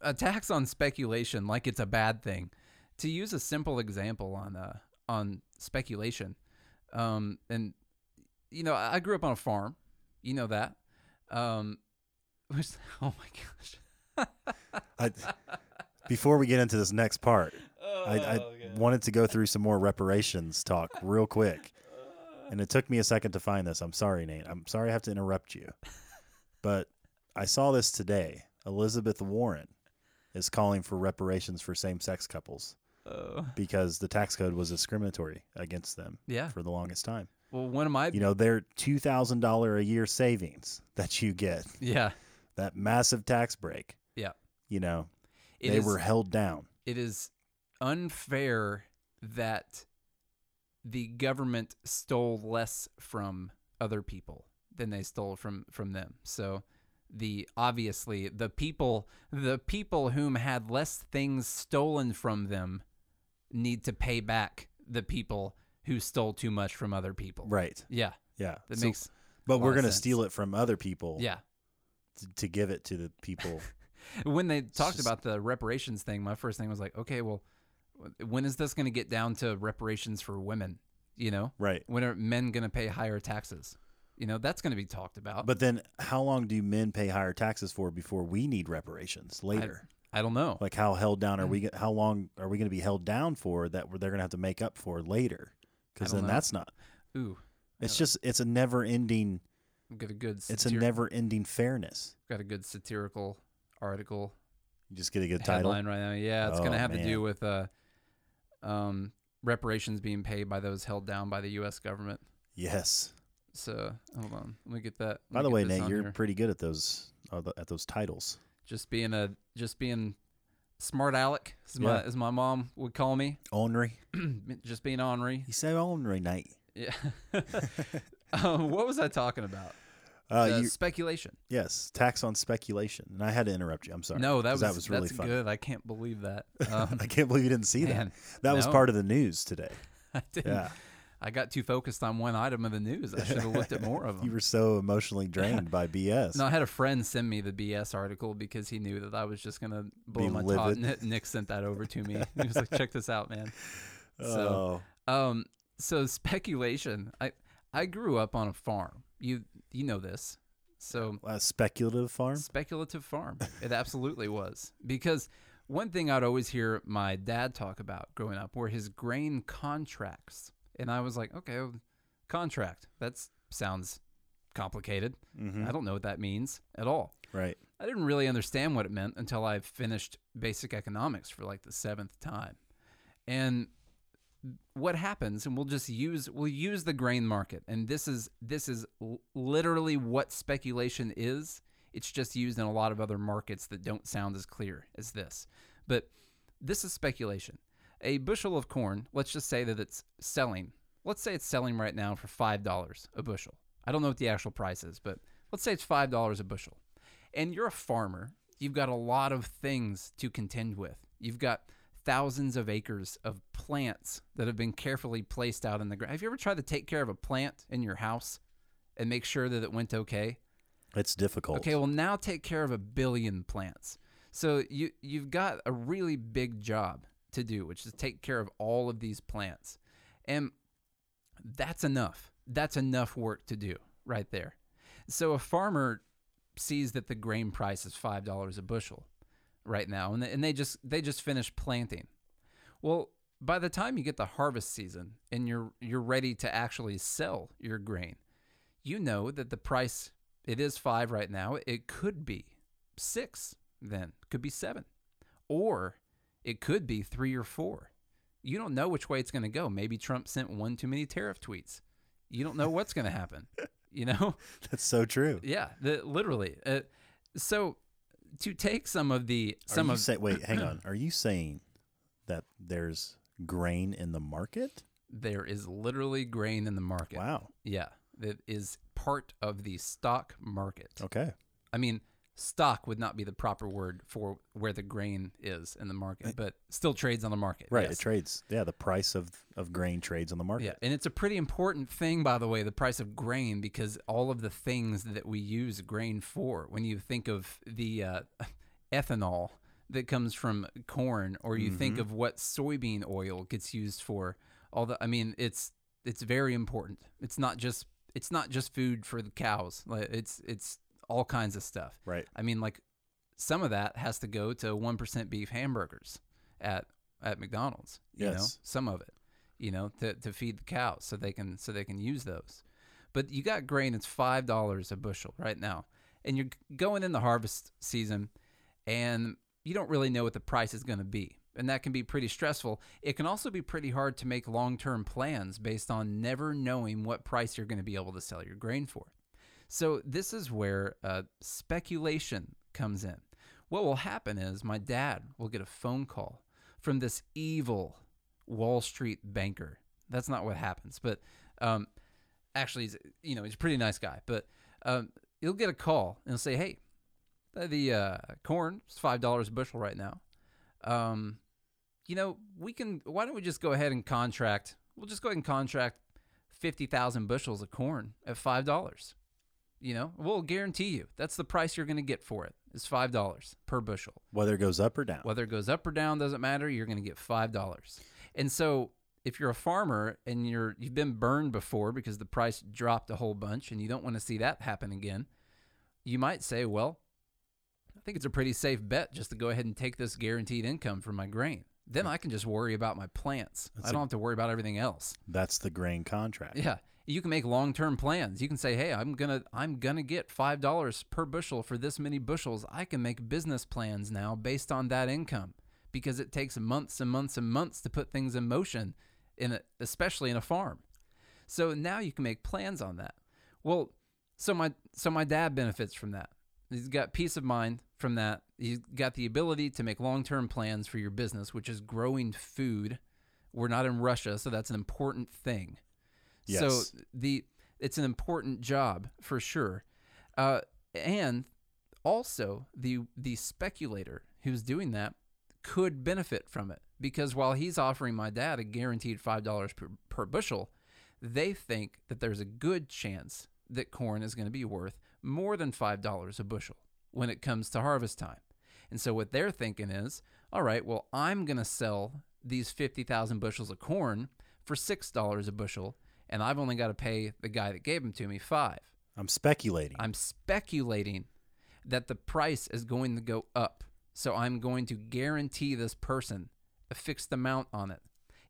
a tax on speculation, like it's a bad thing, to use a simple example on uh, on speculation, um, and you know, I grew up on a farm. You know that. Um, (laughs) which, oh my gosh. I, before we get into this next part, I, I Oh, wanted to go through some more reparations talk real quick. And it took me a second to find this. I'm sorry, Nate. I'm sorry I have to interrupt you. But I saw this today. Elizabeth Warren is calling for reparations for same sex couples Oh. because the tax code was discriminatory against them yeah. for the longest time. Well, one of my You know, their $2,000 a year savings (laughs) that you get, yeah that massive tax break, yeah you know, it they is- were held down. it is unfair that the government stole less from other people than they stole from from them. So the obviously the people the people whom had less things stolen from them need to pay back the people who stole too much from other people. Right. Yeah, Yeah. that So- makes but we're going to steal it from other people yeah. to, to give it to the people. (laughs) When they talked just- about the reparations thing, my first thing was like, okay, well, when is this going to get down to reparations for women? You know, right. when are men going to pay higher taxes? You know, that's going to be talked about. But then how long do men pay higher taxes for before we need reparations later? I don't know. like how held down are we go- how long are we going to be held down for that they're going to have to make up for later? Cuz then know. that's not. Ooh, It's just it's a never-ending got a good. it's a never-ending fairness. got a good satirical article You just get a good title. headline right now. Yeah, it's going Oh, to have to do with uh, um, reparations being paid by those held down by the U.S. government. Yes. So hold on, let me get that. By the way, Nate, you're here. pretty good at those uh, at those titles. just being a just being smart aleck as my as my mom would call me. (clears throat) Ornery. just being ornery. You say ornery, Nate. Yeah. (laughs) um, what was I talking about? Uh, Uh, you, speculation. yes, tax on speculation. And I had to interrupt you. I'm sorry. No, that was, that was really fun. good. I can't believe that. (laughs) Um, I can't believe you didn't see man, that. That was part of the news today. (laughs) I didn't. Yeah. I got too focused on one item of the news. I should have looked at more of (laughs) them. You were so emotionally drained by BS. No, I had a friend send me the BS article because he knew that I was just gonna blow Be my top. Nick, Nick sent that over to me. (laughs) He was like, "Check this out, man." So, oh, um, so speculation. I I grew up on a farm. You you know this. So a speculative farm. speculative farm. It absolutely was because one thing I'd always hear my dad talk about growing up were his grain contracts, and I was like, okay, contract. That sounds complicated. Mm-hmm. I don't know what that means at all. Right. I didn't really understand what it meant until I finished basic economics for like the seventh time. And what happens, and we'll just use we'll use the grain market, and this is this is l- literally what speculation is. It's just used in a lot of other markets that don't sound as clear as this. But this is speculation. A bushel of corn, let's just say that it's selling. Let's say it's selling right now for five dollars a bushel. I don't know what the actual price is, but let's say it's five dollars a bushel and you're a farmer, you've got a lot of things to contend with. You've got thousands of acres of plants that have been carefully placed out in the ground. Have you ever tried to take care of a plant in your house and make sure that it went okay? It's difficult. Okay, well now take care of a billion plants. So you you've got a really big job to do, which is take care of all of these plants. And that's enough. That's enough work to do right there. So a farmer sees that the grain price is five dollars a bushel right now, and they, and they just they just finished planting. Well, by the time you get the harvest season and you're you're ready to actually sell your grain, you know that the price it is five right now. It could be six, then could be seven, or it could be three or four. You don't know which way it's going to go. Maybe Trump sent one too many tariff tweets. You don't know what's going to happen. (laughs) You know. That's so true. Yeah, the, literally. Uh, so to take some of the some of say, wait, hang on. (clears throat) Are you saying that there's grain in the market? there is literally grain in the market. Wow. Yeah, that is part of the stock market. Okay. I mean, stock would not be the proper word for where the grain is in the market, but still trades on the market. Right. yes. It trades. Yeah. The price of, of grain trades on the market. Yeah, and it's a pretty important thing, by the way, the price of grain, because all of the things that we use grain for, when you think of the uh, (laughs) ethanol that comes from corn, or you think Mhm. of what soybean oil gets used for. All the, I mean, it's it's very important. It's not just it's not just food for the cows. It's it's all kinds of stuff. Right. I mean, like some of that has to go to one percent beef hamburgers at at McDonald's. You know, some of it, you know, to, to feed the cows so they can so they can use those. But you got grain; it's five dollars a bushel right now, and you're going in the harvest season, and you don't really know what the price is going to be, and that can be pretty stressful. It can also be pretty hard to make long-term plans based on never knowing what price you're going to be able to sell your grain for. So this is where uh, speculation comes in. What will happen is my dad will get a phone call from this evil Wall Street banker. That's not what happens, but um, actually, he's you know he's a pretty nice guy. But um, he'll get a call and he'll say, "Hey, the- the uh, corn is five dollars a bushel right now. Um, you know, we can. Why don't we just go ahead and contract? We'll just go ahead and contract fifty thousand bushels of corn at five dollars. You know, we'll guarantee you that's the price you're going to get for it. it. Is five dollars per bushel. Whether it goes up or down. Whether it goes up or down doesn't matter. You're going to get five dollars. And so, if you're a farmer and you're you've been burned before because the price dropped a whole bunch, and you don't want to see that happen again, you might say, "Well, I think it's a pretty safe bet just to go ahead and take this guaranteed income from my grain. Then I can just worry about my plants. That's I a- don't have to worry about everything else." That's the grain contract. Yeah. You can make long-term plans. You can say, "Hey, I'm going to I'm going to get $5 per bushel for this many bushels. I can make business plans now based on that income because it takes months and months and months to put things in motion in a, especially in a farm. So now you can make plans on that. Well, so my so my dad benefits from that. He's got peace of mind from that. He's got the ability to make long-term plans for your business, which is growing food. We're not in Russia, so that's an important thing. Yes. So the it's an important job for sure, uh, and also the the speculator who's doing that could benefit from it because while he's offering my dad a guaranteed five dollars per, per bushel, they think that there's a good chance that corn is going to be worth more than five dollars a bushel when it comes to harvest time. And so what they're thinking is, all right, well, I'm going to sell these 50,000 bushels of corn for $6 a bushel, and I've only got to pay the guy that gave them to me 5. I'm speculating. I'm speculating that the price is going to go up. So I'm going to guarantee this person a fixed amount on it.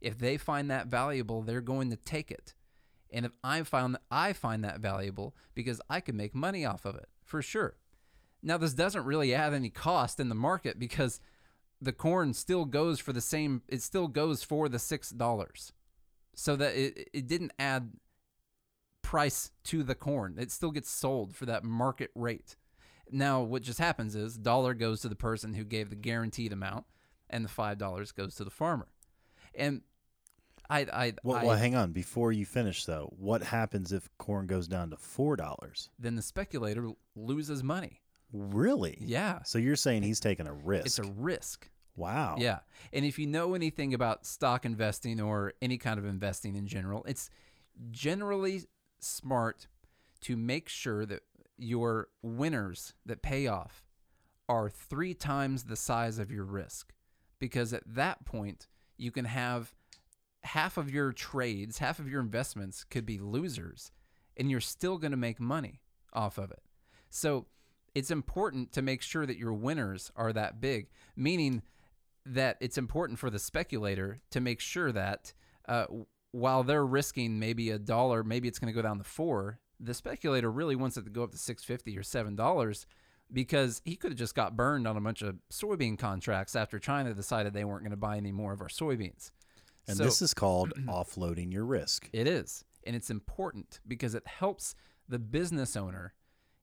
If they find that valuable, they're going to take it. And if I found I find that valuable because I can make money off of it, for sure. Now this doesn't really add any cost in the market because the corn still goes for the same it still goes for the six dollars. So that it, it didn't add price to the corn. It still gets sold for that market rate. Now, what just happens is dollar goes to the person who gave the guaranteed amount, and the five dollars goes to the farmer. And I, I, well, I well, hang on. Before you finish, though, what happens if corn goes down to four dollars? then the speculator loses money. Really? Yeah, So you're saying he's taking a risk? it's a risk. Wow. Yeah. And if you know anything about stock investing or any kind of investing in general, it's generally smart to make sure that your winners that pay off are three times the size of your risk. Because at that point, you can have half of your trades, half of your investments could be losers, and you're still going to make money off of it. So it's important to make sure that your winners are that big, meaning that it's important for the speculator to make sure that uh, while they're risking maybe a dollar, maybe it's going to go down to four. The speculator really wants it to go up to six fifty or seven dollars because he could have just got burned on a bunch of soybean contracts after China decided they weren't going to buy any more of our soybeans. And So- this is called (clears throat) offloading your risk. It is. And it's important because it helps the business owner.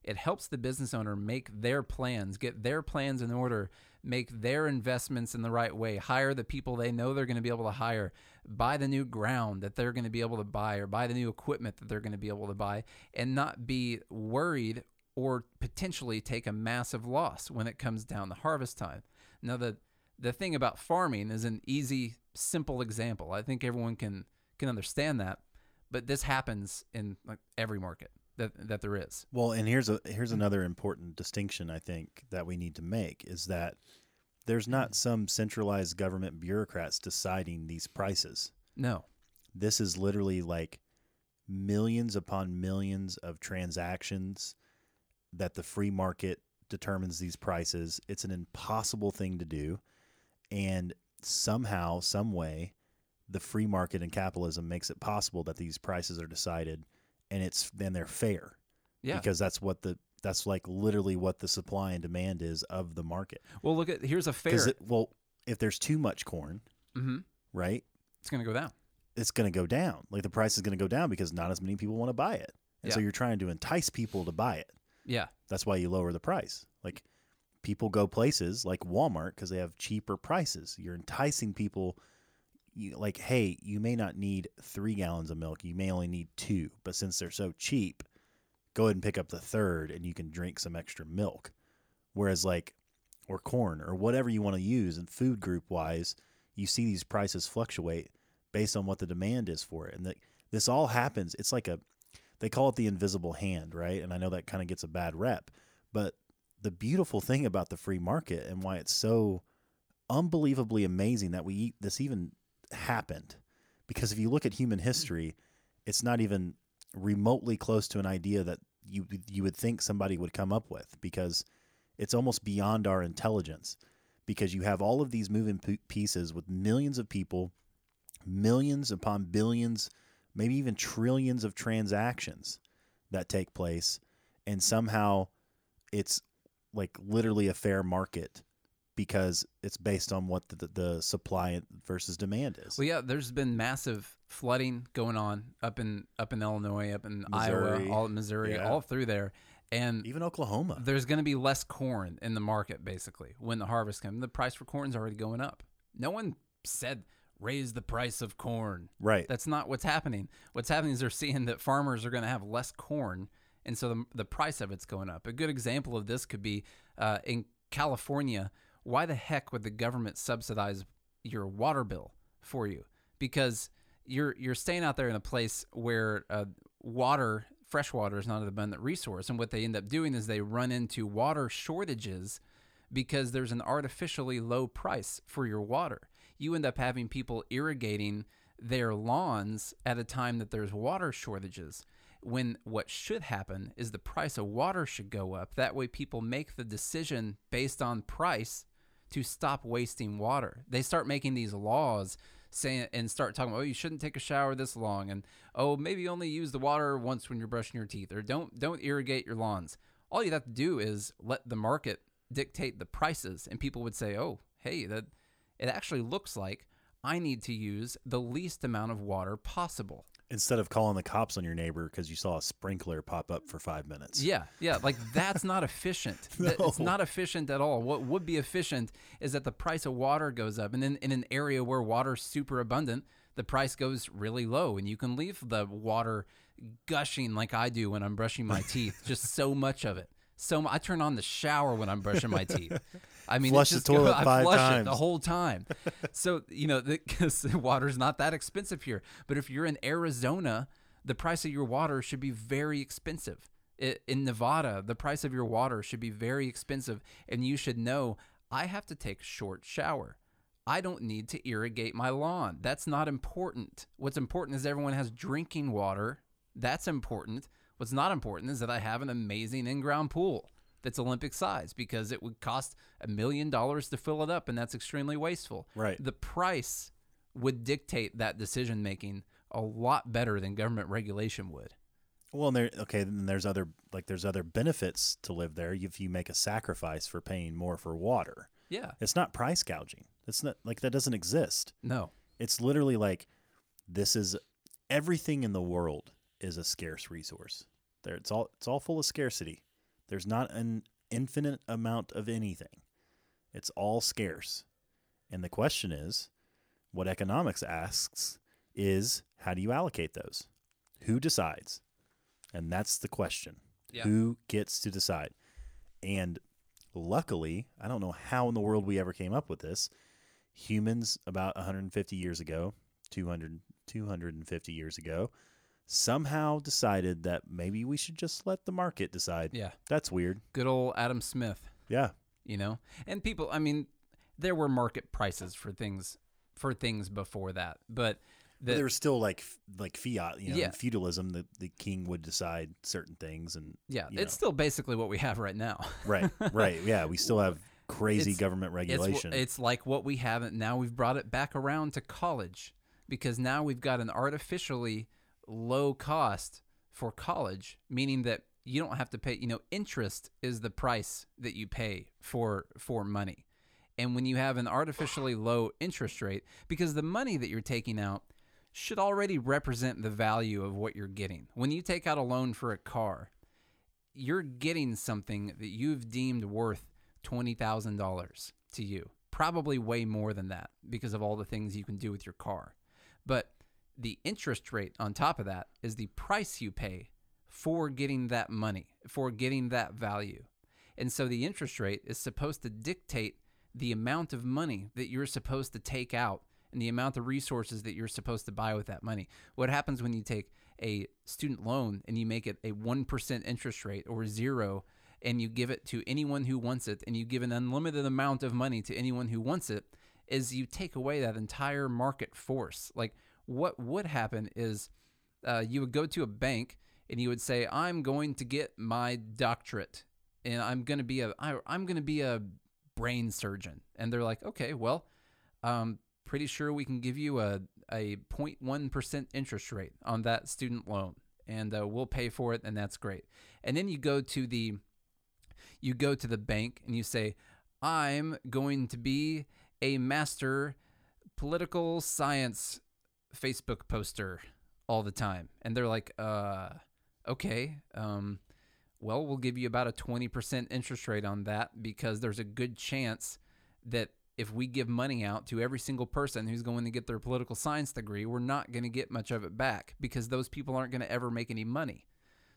It helps the business owner make their plans, get their plans in order, make their investments in the right way, hire the people they know they're going to be able to hire, buy the new ground that they're going to be able to buy, or buy the new equipment that they're going to be able to buy, and not be worried or potentially take a massive loss when it comes down to harvest time. Now, the the thing about farming is an easy, simple example. I think everyone can can understand that, but this happens in like every market that that there is. Well, and here's a here's another important distinction I think that we need to make is that there's not some centralized government bureaucrats deciding these prices. No. This is literally like millions upon millions of transactions that the free market determines these prices. It's an impossible thing to do. And somehow, some way, the free market and capitalism makes it possible that these prices are decided and it's then they're fair. Yeah. Because that's what the that's like literally what the supply and demand is of the market. well, look at here's a fair. It well, if there's too much corn, hmm right, It's going to go down. it's going to go down. Like the price is going to go down because not as many people want to buy it, and so you're trying to entice people to buy it. Yeah. That's why you lower the price. Like people go places like Walmart because they have cheaper prices. You're enticing people. You, like, hey, you may not need three gallons of milk. You may only need two, but since they're so cheap, go ahead and pick up the third, and you can drink some extra milk. Whereas, like, or corn or whatever you want to use, and food group wise, you see these prices fluctuate based on what the demand is for it, and that this all happens. It's like a they call it the invisible hand, right? And I know that kind of gets a bad rep, but the beautiful thing about the free market and why it's so unbelievably amazing that we eat this even happened. Because if you look at human history, it's not even remotely close to an idea that you you would think somebody would come up with because it's almost beyond our intelligence. Because you have all of these moving pieces with millions of people, millions upon billions, maybe even trillions of transactions that take place. And somehow it's like literally a fair market because it's based on what the, the supply versus demand is. Well, yeah, there's been massive flooding going on up in up in Illinois, up in Iowa, Missouri. all Missouri, Yeah. all through there, and Even Oklahoma. there's going to be less corn in the market basically when the harvest comes. The price for corn's already going up. No one said raise the price of corn. Right. That's not what's happening. What's happening is they're seeing that farmers are going to have less corn, and so the, the price of it's going up. A good example of this could be uh, in California. Why the heck would the government subsidize your water bill for you? Because you're you're staying out there in a place where uh, water, fresh water, is not an abundant resource, and what they end up doing is they run into water shortages because there's an artificially low price for your water. You end up having people irrigating their lawns at a time that there's water shortages. When what should happen is the price of water should go up. That way, people make the decision based on price to stop wasting water. They start making these laws saying and start talking about, oh, you shouldn't take a shower this long, and oh, maybe only use the water once when you're brushing your teeth, or don't don't irrigate your lawns. All you have to do is let the market dictate the prices, and people would say, oh, hey, that it actually looks like I need to use the least amount of water possible. Instead of calling the cops on your neighbor because you saw a sprinkler pop up for five minutes. Yeah, yeah, like that's not efficient. (laughs) That- It's not efficient at all. What would be efficient is that the price of water goes up, and then in an area where water's super abundant, the price goes really low, and you can leave the water gushing like I do when I'm brushing my teeth. Just so much of it. So I turn on the shower when I'm brushing my teeth. (laughs) I mean, Flush the just toilet (laughs) I five flush it times. the whole time. so you know, because (laughs) water's not that expensive here. But if you're in Arizona, the price of your water should be very expensive. I- In Nevada, the price of your water should be very expensive, and you should know I have to take a short shower. I don't need to irrigate my lawn. That's not important. What's important is everyone has drinking water. That's important. What's not important is that I have an amazing in ground pool that's Olympic size because it would cost a million dollars to fill it up, and that's extremely wasteful. Right. The price would dictate that decision making a lot better than government regulation would. Well, and there okay, then there's other like there's other benefits to live there if you make a sacrifice for paying more for water. Yeah. It's not price gouging. It's not like that doesn't exist. No. It's literally like this is everything in the world is a scarce resource. There it's all it's all full of scarcity. There's not an infinite amount of anything. It's all scarce. And the question is what economics asks is how do you allocate those? Who decides? And that's the question. Yeah. Who gets to decide? And luckily, I don't know how in the world we ever came up with this. Humans about 150 years ago, 200 250 years ago, somehow decided that maybe we should just let the market decide. Yeah. That's weird. Good old Adam Smith. Yeah. you know and people i mean there were market prices for things for things before that, but But there was still like like fiat, you know, Yeah. feudalism. The the king would decide certain things, and yeah, you it's know. still basically what we have right now. (laughs) right, right, yeah. We still have crazy It's- government regulation. wh- it's like what we have now. We've brought it back around to college because now we've got an artificially low cost for college, meaning that you don't have to pay. You know, interest is the price that you pay for for money, and when you have an artificially low interest rate, because the money that you're taking out should already represent the value of what you're getting. When you take out a loan for a car, you're getting something that you've deemed worth $20,000 to you. Probably way more than that because of all the things you can do with your car. But the interest rate on top of that is the price you pay for getting that money, for getting that value. And so the interest rate is supposed to dictate the amount of money that you're supposed to take out and the amount of resources that you're supposed to buy with that money. What happens when you take a student loan and you make it a 1% interest rate or zero and you give it to anyone who wants it and you give an unlimited amount of money to anyone who wants it is you take away that entire market force. Like what would happen is uh, you would go to a bank and you would say, "I'm going to get my doctorate, and I'm going to be a I, I'm going to be a brain surgeon." And they're like, "Okay, well, um, pretty sure we can give you a a 0.1 percent interest rate on that student loan, and uh, we'll pay for it, and that's great." And then you go to the you go to the bank and you say, "I'm going to be a master political science Facebook poster all the time. And they're like, uh, okay, um, well, we'll give you about a 20% interest rate on that because there's a good chance that if we give money out to every single person who's going to get their political science degree, we're not going to get much of it back because those people aren't going to ever make any money.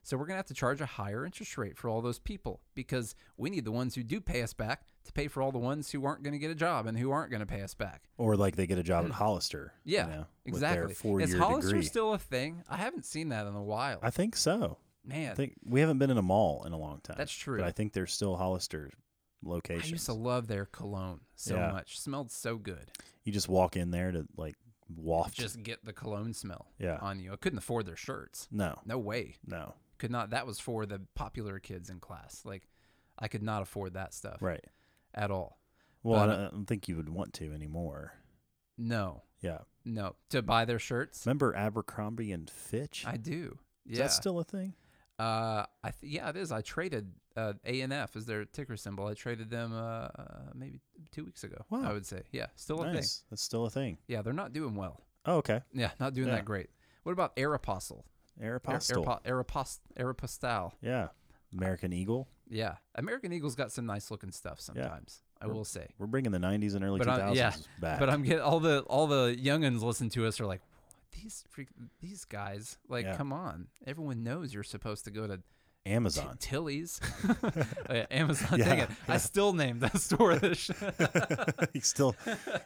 So we're going to have to charge a higher interest rate for all those people because we need the ones who do pay us back to pay for all the ones who aren't going to get a job and who aren't going to pay us back. or like they get a job at mm. Hollister. you Yeah, know, exactly. With their four Is Hollister degree. still a thing? I haven't seen that in a while. I think so. Man, I think we haven't been in a mall in a long time. That's true. But I think there's still Hollister locations. I used to love their cologne so Yeah. much. Smelled so good. you just walk in there to like waft. Just get the cologne smell yeah. on you. I couldn't afford their shirts. no. No way. No. Could not. That was for the popular kids in class. Like, I could not afford that stuff Right. at all. Well, But- I don't- I don't think you would want to anymore. No, Yeah. no. To buy their shirts, Remember Abercrombie and Fitch? I do. Is Yeah. that still a thing? Uh, I th- yeah, it is. I traded uh, A and F as their ticker symbol. I traded them uh, maybe two weeks ago. Wow. I would say, yeah, still a thing. nice. That's still a thing. Yeah, they're not doing well. Oh, okay. Yeah, not doing Yeah. that great. What about Aeropostale? Aeropostale. Aeropo- Aeropost- Aeropostale. yeah. American Eagle. Yeah, American Eagle's got some nice looking stuff sometimes. I We're- will say. We're bringing the 90s and early But I'm- 2000s yeah, (laughs) back. But I'm getting all the all the youngins listen to us are like, these freak, these guys. Like, Yeah. come on, everyone knows you're supposed to go to T- Amazon. Tilly's. (laughs) oh, yeah, Amazon. Yeah, Dang it, yeah. I still named that store this. (laughs) he still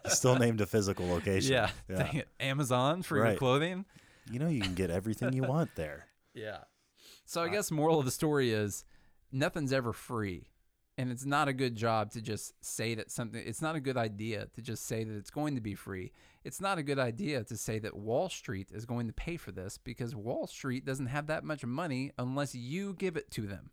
he still named a physical location. yeah, Yeah. dang it, Amazon for your clothing. You know you can get everything you want there. (laughs) Yeah. So I uh, guess moral of the story is nothing's ever free. And it's not a good job to just say that something it's not a good idea to just say that it's going to be free. It's not a good idea to say that Wall Street is going to pay for this because Wall Street doesn't have that much money unless you give it to them.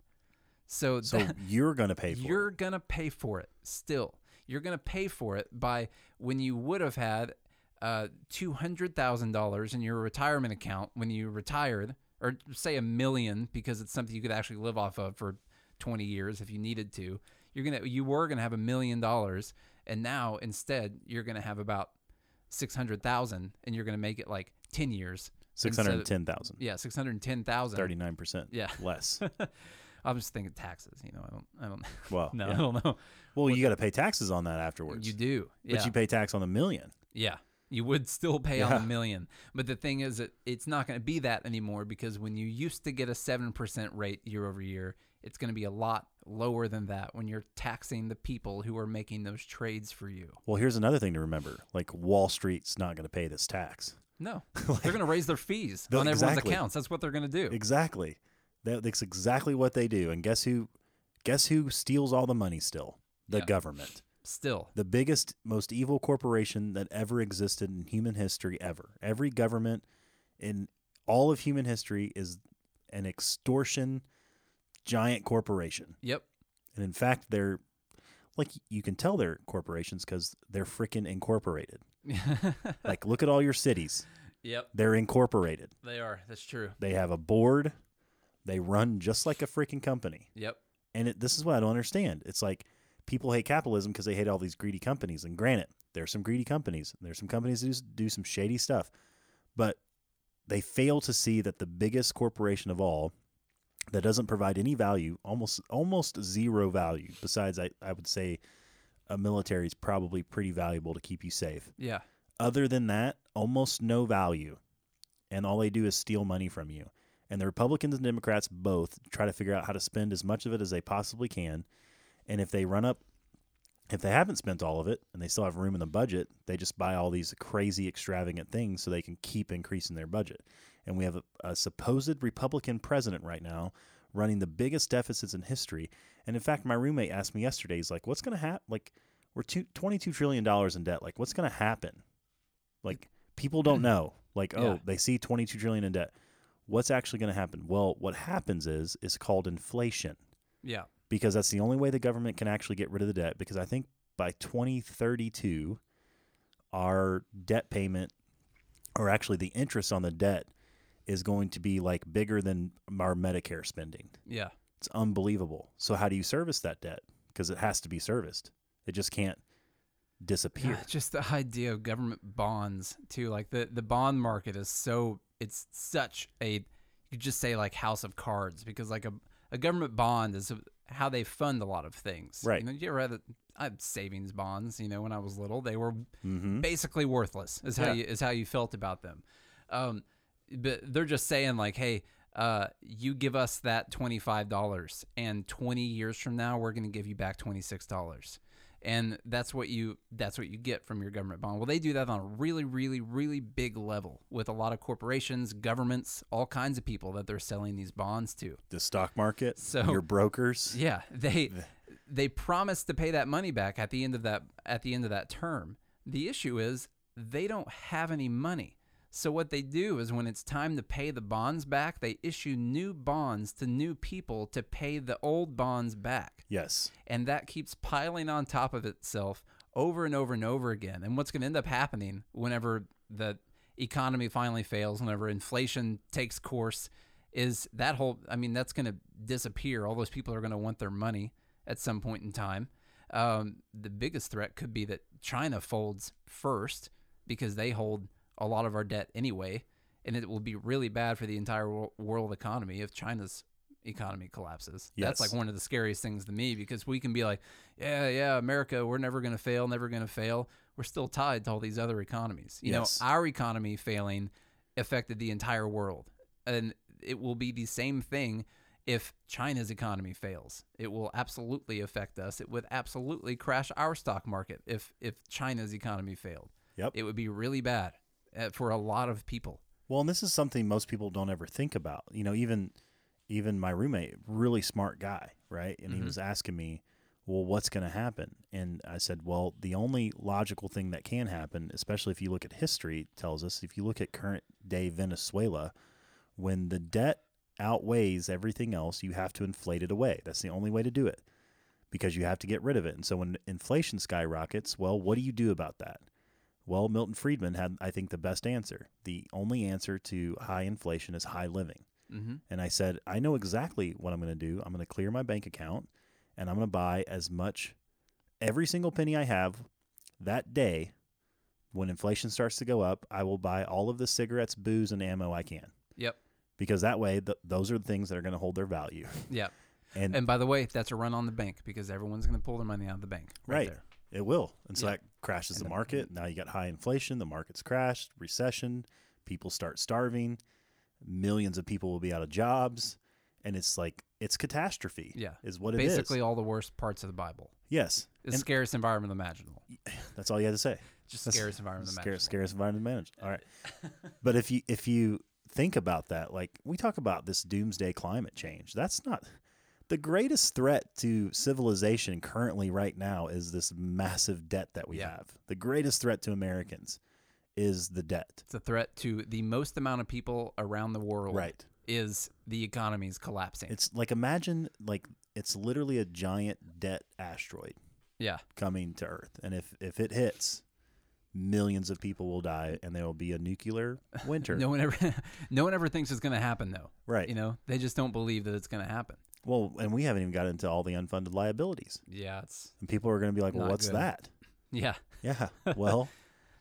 So, So (laughs) that, you're going to pay for you're it. going to pay for it still. You're going to pay for it by when you would have had uh, $200,000 in your retirement account when you retired, or say a million because it's something you could actually live off of for 20 years if you needed to. You're going to, you were going to have a million dollars. And now instead, you're going to have about 600,000 and you're going to make it like 10 years. instead of- 610,000. Yeah, 610,000. 39% Yeah. less. (laughs) I'm just thinking taxes, you know, I don't, I don't, (laughs) Well, no, yeah. I don't know. well, you got to pay taxes on that afterwards. You do. Yeah. But you pay tax on the million. Yeah. You would still pay on a million. But the thing is that it's not going to be that anymore because when you used to get a 7% rate year over year, it's going to be a lot lower than that when you're taxing the people who are making those trades for you. Well, here's another thing to remember. Like Wall Street's not going to pay this tax. No. (laughs) they're going to raise their fees on everyone's exactly. accounts. That's what they're going to do. Exactly. That, that's exactly what they do. And guess who guess who steals all the money still? The Yeah. government. Still. the biggest, most evil corporation that ever existed in human history ever. Every government in all of human history is an extortion giant corporation. Yep. And in fact, they're like you can tell they're corporations because they're freaking incorporated. (laughs) Like, look at all your cities; yep. they're incorporated. They are. That's true. They have a board. They run just like a freaking company. Yep. And it, this is what I don't understand. It's like people hate capitalism because they hate all these greedy companies. And granted, there's some greedy companies. There's some companies that do, do some shady stuff, but they fail to see that the biggest corporation of all that doesn't provide any value, almost almost zero value. Besides, I, I would say a military is probably pretty valuable to keep you safe. Yeah. Other than that, almost no value. And all they do is steal money from you. And the Republicans and Democrats both try to figure out how to spend as much of it as they possibly can. And if they run up, if they haven't spent all of it and they still have room in the budget, they just buy all these crazy, extravagant things so they can keep increasing their budget. And we have a, a supposed Republican president right now running the biggest deficits in history. And in fact, my roommate asked me yesterday, he's like, what's going to happen? Like, we're two, $22 trillion in debt. Like, what's going to happen? Like, people don't know. Like, oh, Yeah. they see 22 trillion in debt. What's actually going to happen? Well, what happens is, is called inflation Yeah. Because that's the only way the government can actually get rid of the debt. Because I think by 2032, our debt payment, or actually the interest on the debt, is going to be like bigger than our Medicare spending. Yeah. It's unbelievable. So how do you service that debt? Because it has to be serviced. It just can't disappear. Yeah, (laughs) just the idea of government bonds too. Like the the bond market is so it's such a you could just say like house of cards because like a a government bond is how they fund a lot of things. Right. You know, you ever had I had savings bonds. You know, when I was little, they were Mm-hmm. basically worthless. Is how Yeah. you is how you felt about them. Um, but they're just saying like, hey. Uh, you give us that twenty five dollars, and twenty years from now, we're going to give you back twenty six dollars and that's what you that's what you get from your government bond. Well, they do that on a really, really, really big level with a lot of corporations, governments, all kinds of people that they're selling these bonds to. The stock market, So- your brokers. Yeah, they (laughs) they promise to pay that money back at the end of that at the end of that term. The issue is they don't have any money. So what they do is when it's time to pay the bonds back, they issue new bonds to new people to pay the old bonds back Yes. and that keeps piling on top of itself over and over and over again. And what's going to end up happening whenever the economy finally fails, whenever inflation takes course, is that whole. I mean, that's going to disappear. All those people are going to want their money at some point in time. Um, the biggest threat could be that China folds first because they hold a lot of our debt anyway, and it will be really bad for the entire world economy if China's economy collapses. That's like one of the scariest things to me because we can be like, yeah, yeah, America, we're never going to fail, never going to fail. We're still tied to all these other economies. You Yes. know, our economy failing affected the entire world. And it will be the same thing if China's economy fails. It will absolutely affect us. It would absolutely crash our stock market if if China's economy failed. Yep. It would be really bad for a lot of people. Well, and this is something most people don't ever think about. You know, even even my roommate, really smart guy, right? And he Mhm. was asking me, "Well, what's going to happen?" And I said, "Well, the only logical thing that can happen, especially if you look at history, tells us if you look at current day Venezuela, when the debt outweighs everything else, you have to inflate it away. That's the only way to do it." Because you have to get rid of it. And so when inflation skyrockets, well, what do you do about that? Well, Milton Friedman had, I think, the best answer. The only answer to high inflation is high living. Mm-hmm. And I said, I know exactly what I'm going to do. I'm going to clear my bank account and I'm going to buy as much, every single penny I have that day when inflation starts to go up. I will buy all of the cigarettes, booze, and ammo I can. Yep. Because that way, th- those are the things that are going to hold their value. (laughs) Yep. And, And by the way, that's a run on the bank because everyone's going to pull their money out of the bank. Right. Right. there. It will. And so Yeah. that crashes the market. Now you got high inflation, the market's crashed, recession, people start starving, millions of people will be out of jobs, and it's like it's catastrophe. Yeah. Is what it is. Basically, all the worst parts of the Bible. Yes. The scariest environment imaginable. (sighs) that's all you had to say. Just That's- scariest environment Scare, imaginable. scariest environment imaginable. All right. (laughs) but if you if you think about that, like we talk about this doomsday climate change, that's not The greatest threat to civilization currently, right now, is this massive debt that we Yeah. have. The greatest threat to Americans is the debt. It's a threat to the most amount of people around the world. Right. Is the economy's collapsing? It's like imagine like it's literally a giant debt asteroid yeah. coming to Earth, and if if it hits, millions of people will die, and there will be a nuclear winter. (laughs) No one ever, (laughs) no one ever thinks it's going to happen though. right. You know, they just don't believe that it's going to happen. Well, and we haven't even got into all the unfunded liabilities, Yeah, it's and people are going to be like, "Well, what's good. that?" (laughs) yeah, Yeah. (laughs) Well,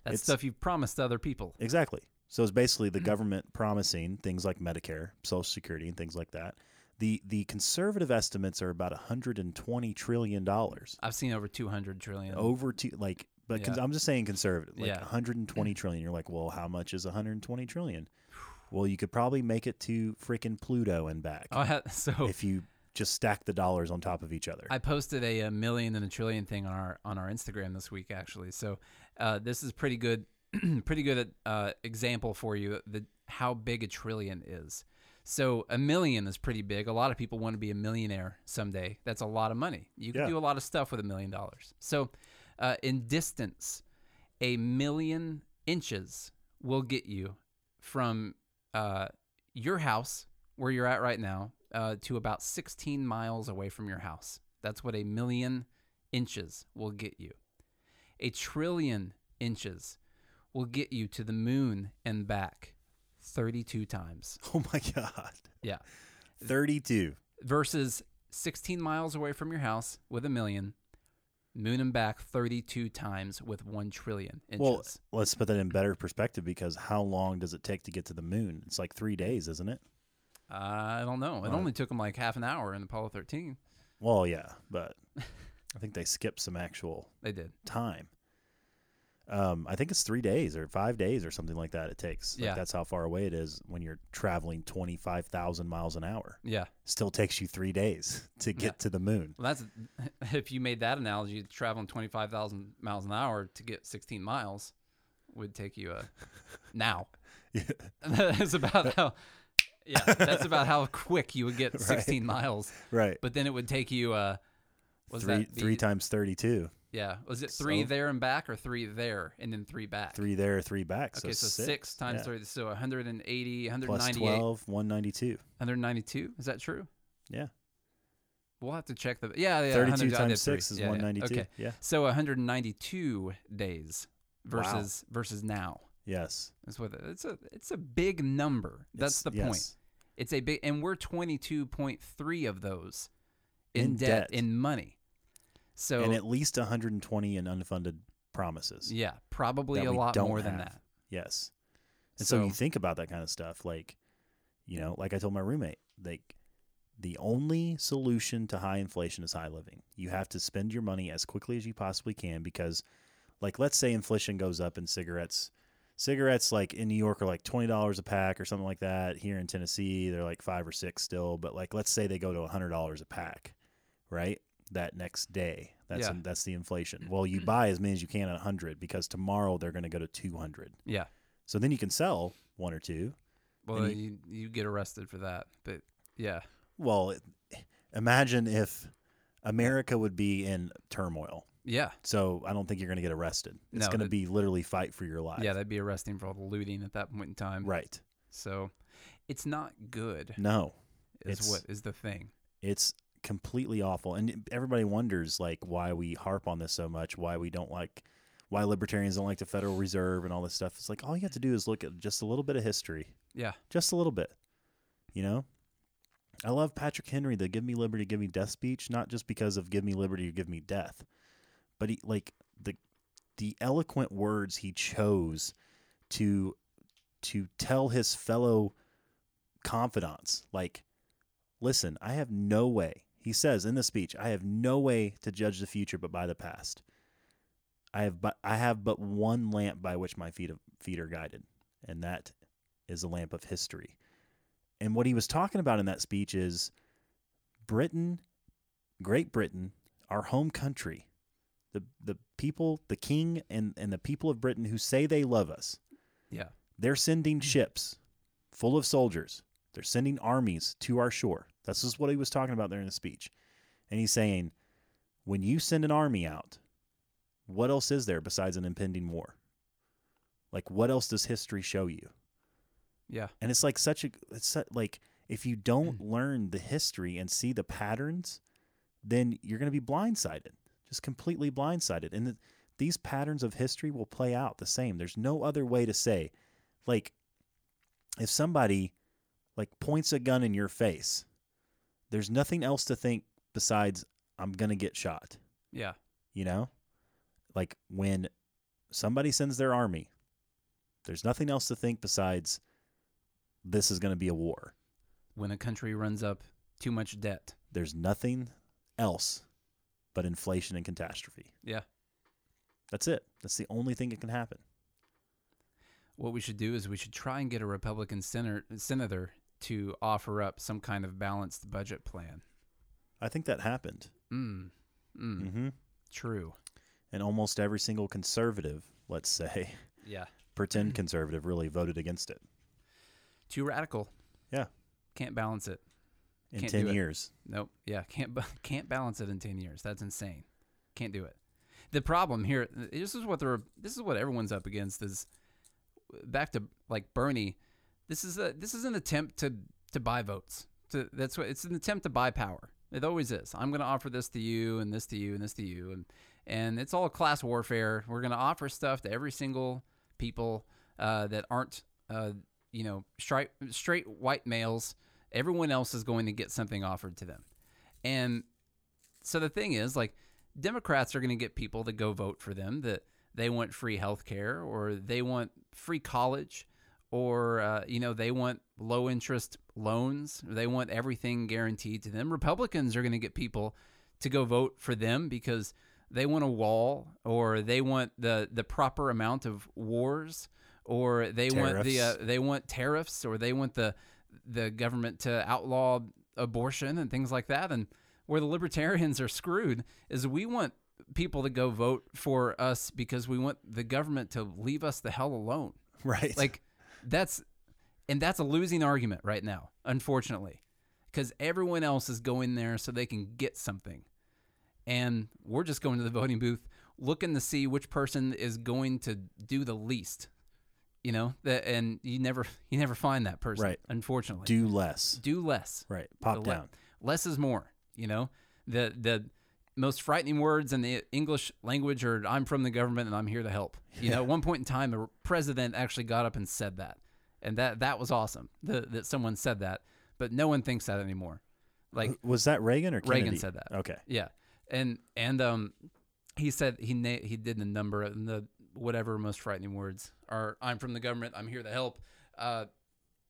that's stuff you've promised other people. exactly. So it's basically the (clears throat) government promising things like Medicare, Social Security, and things like that. The the conservative estimates are about 120 trillion dollars. I've seen over 200 trillion. over two, like but cons- i'm just saying conservative like Yeah. 120 (clears throat) trillion you're like well how much is 120 trillion well you could probably make it to freaking pluto and back Oh, (laughs) so if you just stack the dollars on top of each other I posted a, a million and a trillion thing on our on our Instagram this week actually. So uh, this is pretty good, (clears throat) pretty good uh, example for you the how big a trillion is. So a million is pretty big. A lot of people want to be a millionaire someday. That's a lot of money. You can Yeah. do a lot of stuff with a million dollars. So uh, in distance, a million inches will get you from uh, your house where you're at right now uh, to about 16 miles away from your house. That's what a million inches will get you. A trillion inches will get you to the moon and back 32 times. (laughs) oh my god Yeah. 32 Versus 16 miles away from your house with a million, moon and back 32 times with 1 trillion inches. well let's put that in better perspective because how long does it take to get to the moon it's like three days isn't it I don't know. It only took them like half an hour in Apollo 13. well yeah but i think they skipped some actual They did. time. Um, I think it's three days or five days or something like that. It takes. Like Yeah. that's how far away it is when you're traveling twenty five thousand miles an hour. Yeah. Still takes you three days (laughs) to get Yeah. to the moon. Well, that's (laughs) if you made that analogy, traveling 25,000 miles an hour to get 16 miles would take you a (laughs) now. Yeah. that's about how yeah, that's about how quick you would get Right. 16 miles. Right. But then it would take you uh was three three times thirty two. Yeah, was it 3 So- there and back or 3 there and then 3 back? Three there, three back. Okay, so, 6, six, times yeah. 30 so 180, Plus 198, 12, 192. 192. Is that true? Yeah. We'll have to check the Yeah, yeah, 32 100 I times three. 6 is Yeah, yeah. 192. Okay. Yeah. So 192 days Wow. versus versus now. Yes. That's what it's a it's a big number. That's It's- the point. yes. It's a big and we're 22.3 of those in, In debt, debt. in money. So and at least 120 in unfunded promises. yeah, probably a lot more than that. Yes. And so, So, you think about that kind of stuff, like, you know, like I told my roommate, like the only solution to high inflation is high living. You have to spend your money as quickly as you possibly can because, like, let's say inflation goes up in cigarettes. Cigarettes, like in New York, are like twenty dollars a pack or something like that. Here in Tennessee, they're like five or six still. But like, let's say they go to hundred dollars a pack, right? That next day, that's Yeah. that's the inflation. Mm. Well, you mm. buy as many as you can at hundred because tomorrow they're going to go to two hundred. yeah. So then you can sell one or two. Well, And you, you get arrested for that. But yeah. Well, imagine if America would be in turmoil. Yeah. So I don't think you're going to get arrested. It's No, going to be literally fight for your life. Yeah, that'd be arresting for all the looting at that point in time. right. So it's not good No, is it's- what is the thing. it's completely awful, and everybody wonders like why we harp on this so much, why we don't like, why libertarians don't like the Federal Reserve and all this stuff. It's like all you have to do is look at just a little bit of history, Yeah. just a little bit. You know, I love Patrick Henry, the "Give me liberty, give me death" speech, not just because of "Give me liberty, or give me death," but he like the the eloquent words he chose to to tell his fellow confidants, like, listen, I have no way. He says in the speech, I have no way to judge the future but by the past. I have but I have but one lamp by which my feet feet are guided, and that is the lamp of history. And what he was talking about in that speech is Britain, Great Britain, our home country, the the people, the king and, and the people of Britain who say they love us, Yeah. they're sending mm. ships full of soldiers. They're sending armies to our shore. This is what he was talking about there in the speech. And he's saying, when you send an army out, what else is there besides an impending war? Like, what else does history show you? Yeah. And it's like such a, it's su- like, if you don't hmm. learn the history and see the patterns, then you're going to be blindsided, just completely blindsided. And the, these patterns of history will play out the same. There's no other way to say, like, if somebody like points a gun in your face, there's nothing else to think besides I'm going to get shot, Yeah. you know? Like when somebody sends their army, there's nothing else to think besides this is going to be a war. When a country runs up too much debt. There's nothing else but inflation and catastrophe. Yeah. That's it. That's the only thing that can happen. What we should do is we should try and get a Republican senator, senator to offer up some kind of balanced budget plan. I think that happened. Mm. Mm. Mm-hmm. True. And almost every single conservative, let's say, Yeah. pretend (clears throat) conservative, really voted against it Too radical. Yeah. Can't balance it. in Can't 10 do it. years. Nope. Yeah. Can't (laughs) can't balance it in ten years. That's insane. Can't do it. The problem here. This is what they're. This is what everyone's up against. Is back to like Bernie. This is a this is an attempt to to buy votes. To that's what it's an attempt to buy power. It always is. I'm going to offer this to you and this to you and this to you and and it's all class warfare. We're going to offer stuff to every single people uh, that aren't uh, you know straight straight white males. Everyone else is going to get something offered to them, and so the thing is like Democrats are going to get people to go vote for them that they want free health care or they want free college or uh, you know they want low interest loans they want everything guaranteed to them republicans are going to get people to go vote for them because they want a wall or they want the the proper amount of wars or they want the uh, Tariffs. they want tariffs or they want the the government to outlaw abortion and things like that and where the libertarians are screwed is we want people to go vote for us because we want the government to leave us the hell alone Right. like that's and that's a losing argument right now unfortunately because everyone else is going there so they can get something and we're just going to the voting booth looking to see which person is going to do the least you know that and you never you never find that person Right. unfortunately do less. do less Right. Pop the le- down. less is more. You know, the the most frightening words in the English language are "I'm from the government and I'm here to help." You know, at one point in time, the president actually got up and said that, and that that was awesome. The, that someone said that, but no one thinks that anymore. Like Was that Reagan or Kennedy? Reagan said that. Okay. yeah, and and um, he said he na- he did the number and the whatever most frightening words are. I'm from the government. I'm here to help. Uh,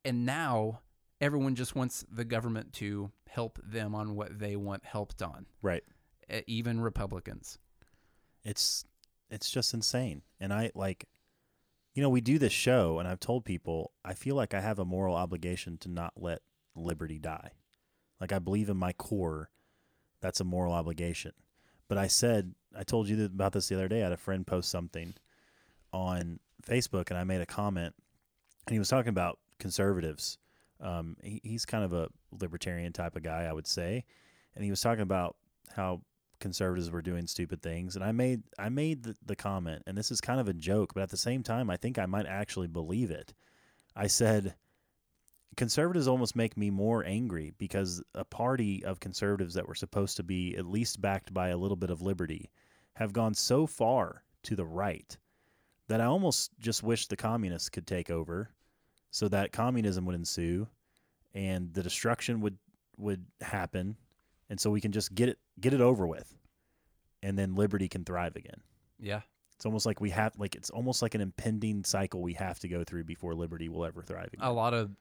and now everyone just wants the government to help them on what they want helped on. Right. Even Republicans. It's it's just insane. And I like you know, we do this show and I've told people I feel like I have a moral obligation to not let liberty die. Like I believe in my core that's a moral obligation. But I said I told you about this the other day. I had a friend post something on Facebook and I made a comment and he was talking about conservatives. Um, he, he's kind of a libertarian type of guy, I would say, and he was talking about how conservatives were doing stupid things. And I made I made the, the comment, and this is kind of a joke, but at the same time, I think I might actually believe it. I said conservatives almost make me more angry because a party of conservatives that were supposed to be at least backed by a little bit of liberty have gone so far to the right that I almost just wish the communists could take over so that communism would ensue and the destruction would would happen and so we can just get it get it over with and then liberty can thrive again Yeah. it's almost like we have like it's almost like an impending cycle we have to go through before liberty will ever thrive again A lot of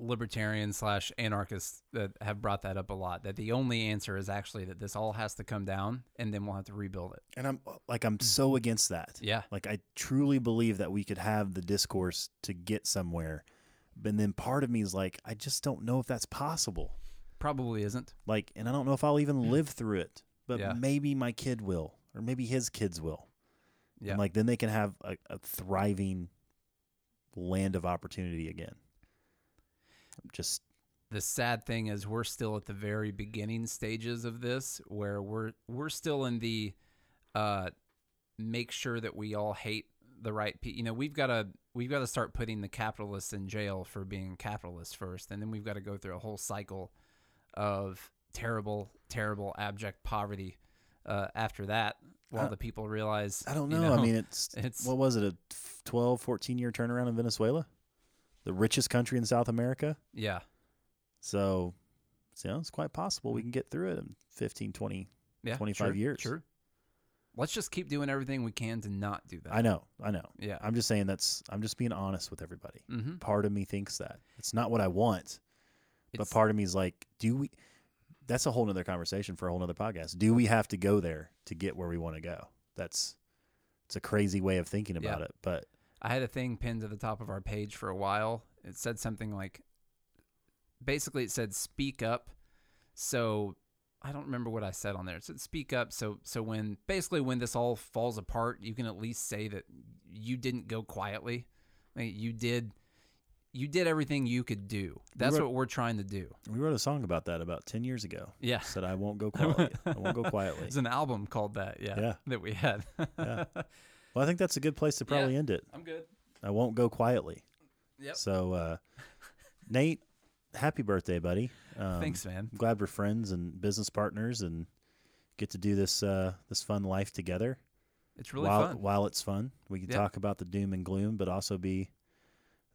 libertarians slash anarchists that have brought that up a lot. That the only answer is actually that this all has to come down and then we'll have to rebuild it. and i'm like i'm so mm-hmm. against that Yeah. like i truly believe that we could have the discourse to get somewhere but then part of me is like i just don't know if that's possible Probably isn't. like and i don't know if i'll even live through it but Yeah. maybe my kid will or maybe his kids will Yeah. and like then they can have a, a thriving land of opportunity again just the sad thing is we're still at the very beginning stages of this where we're we're still in the uh make sure that we all hate the right people. You know, we've got to we've got to start putting the capitalists in jail for being capitalists first, and then we've got to go through a whole cycle of terrible, terrible, abject poverty uh, after that. While I- the people realize, I don't you know. I mean, it's, (laughs) it's what was it, a 12, 14 year turnaround in Venezuela? The richest country in South America. yeah, So, so, you know, it's quite possible we can get through it in 15, 20. yeah, 25 sure, years. Sure. Let's just keep doing everything we can to not do that. I know, I know. yeah. I'm just saying that's, I'm just being honest with everybody. mm-hmm. Part of me thinks that. It's not what I want, but part of me is like, do we, that's a whole nother conversation for a whole nother podcast. Do we have to go there to get where we want to go? That's, it's a crazy way of thinking about Yeah. it, but I had a thing pinned to the top of our page for a while. It said something like, basically, it said "speak up." So I don't remember what I said on there. It said "speak up." So so when basically when this all falls apart, you can at least say that you didn't go quietly. Like, you did. You did everything you could do. That's wrote- what we're trying to do. we wrote a song about that about 10 years ago. Yeah. Said, I won't go (laughs) quietly. I won't go quietly. It's an album called that. Yeah. Yeah. That we had. Yeah. (laughs) Well, I think that's a good place to Yeah. probably end it. I'm good. I won't go quietly. Yep. So, uh, Nate, happy birthday, buddy. Um, Thanks, man. I'm glad we're friends and business partners and get to do this uh, this fun life together. It's really while fun. while it's fun, we can Yeah. talk about the doom and gloom, but also be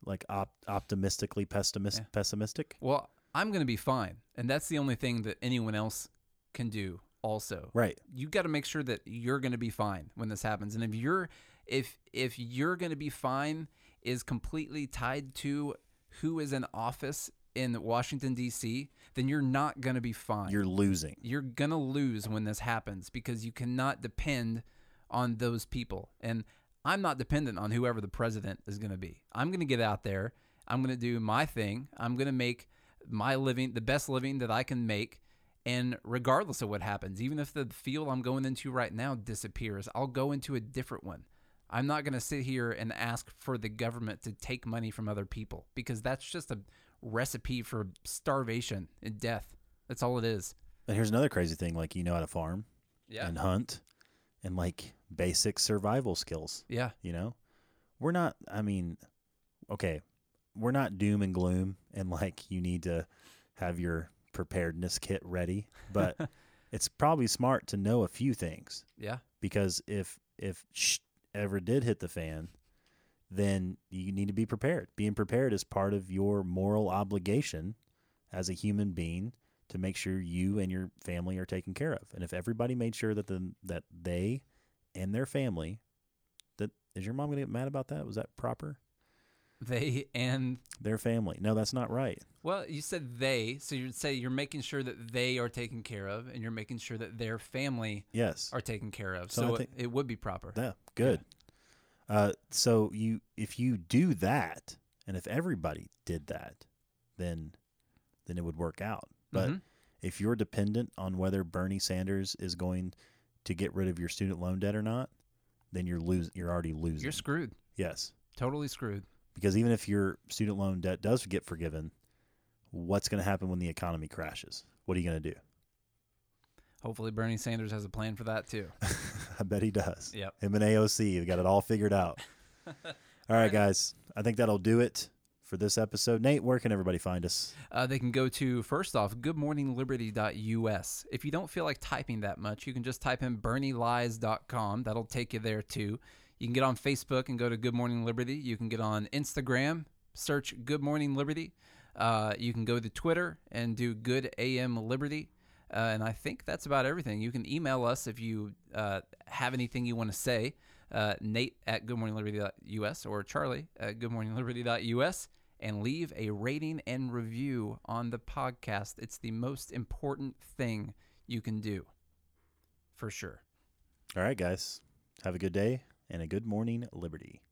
like op- optimistically pessimist- Yeah. pessimistic. Well, I'm going to be fine. And that's the only thing that anyone else can do also. Right. You got to make sure that you're going to be fine when this happens. And if you're if if you're going to be fine is completely tied to who is in office in Washington D.C., then you're not going to be fine. You're losing. you're going to lose when this happens because you cannot depend on those people. And I'm not dependent on whoever the president is going to be. I'm going to get out there. I'm going to do my thing. I'm going to make my living the best living that I can make. And regardless of what happens, even if the field I'm going into right now disappears, I'll go into a different one. I'm not going to sit here and ask for the government to take money from other people because that's just a recipe for starvation and death. That's all it is. And here's another crazy thing: like you know how to farm Yeah. and hunt, and like basic survival skills. Yeah. You know, we're not. I mean, okay, we're not doom and gloom, and like you need to have your preparedness kit ready. But (laughs) it's probably smart to know a few things Yeah. because if if sh- ever did hit the fan, then you need to be prepared. Being prepared is part of your moral obligation as a human being to make sure you and your family are taken care of. And if everybody made sure that the that they and their family that is your mom going to get mad about that? Was that proper? They and Their family. No, that's not right. well, you said they, so you'd say you're making sure that they are taken care of, and you're making sure that their family Yes. are taken care of. So So, think- it, it would be proper. Yeah, good. Uh, so you if you do that, and if everybody did that, then then it would work out. But Mhm. if you're dependent on whether Bernie Sanders is going to get rid of your student loan debt or not, then you're losing. You're already losing. you're screwed. yes, Totally screwed. because even if your student loan debt does get forgiven, what's going to happen when the economy crashes? What are you going to do? Hopefully, Bernie Sanders has a plan for that too. (laughs) I bet he does. Yep. Him and AOC have got it all figured out. (laughs) all right, guys. I think that'll do it for this episode. Nate, where can everybody find us? Uh, they can go to first off goodmorningliberty.us. If you don't feel like typing that much, you can just type in bernielies.com. That'll take you there too. You can get on Facebook and go to Good Morning Liberty. You can get on Instagram, search Good Morning Liberty. Uh, you can go to Twitter and do Good AM Liberty. Uh, and I think that's about everything. You can email us if you uh, have anything you want to say. Uh, Nate at goodmorningliberty.us or Charlie at goodmorningliberty.us and leave a rating and review on the podcast. It's the most important thing you can do. For sure. All right, guys. Have a good day and a good morning, Liberty.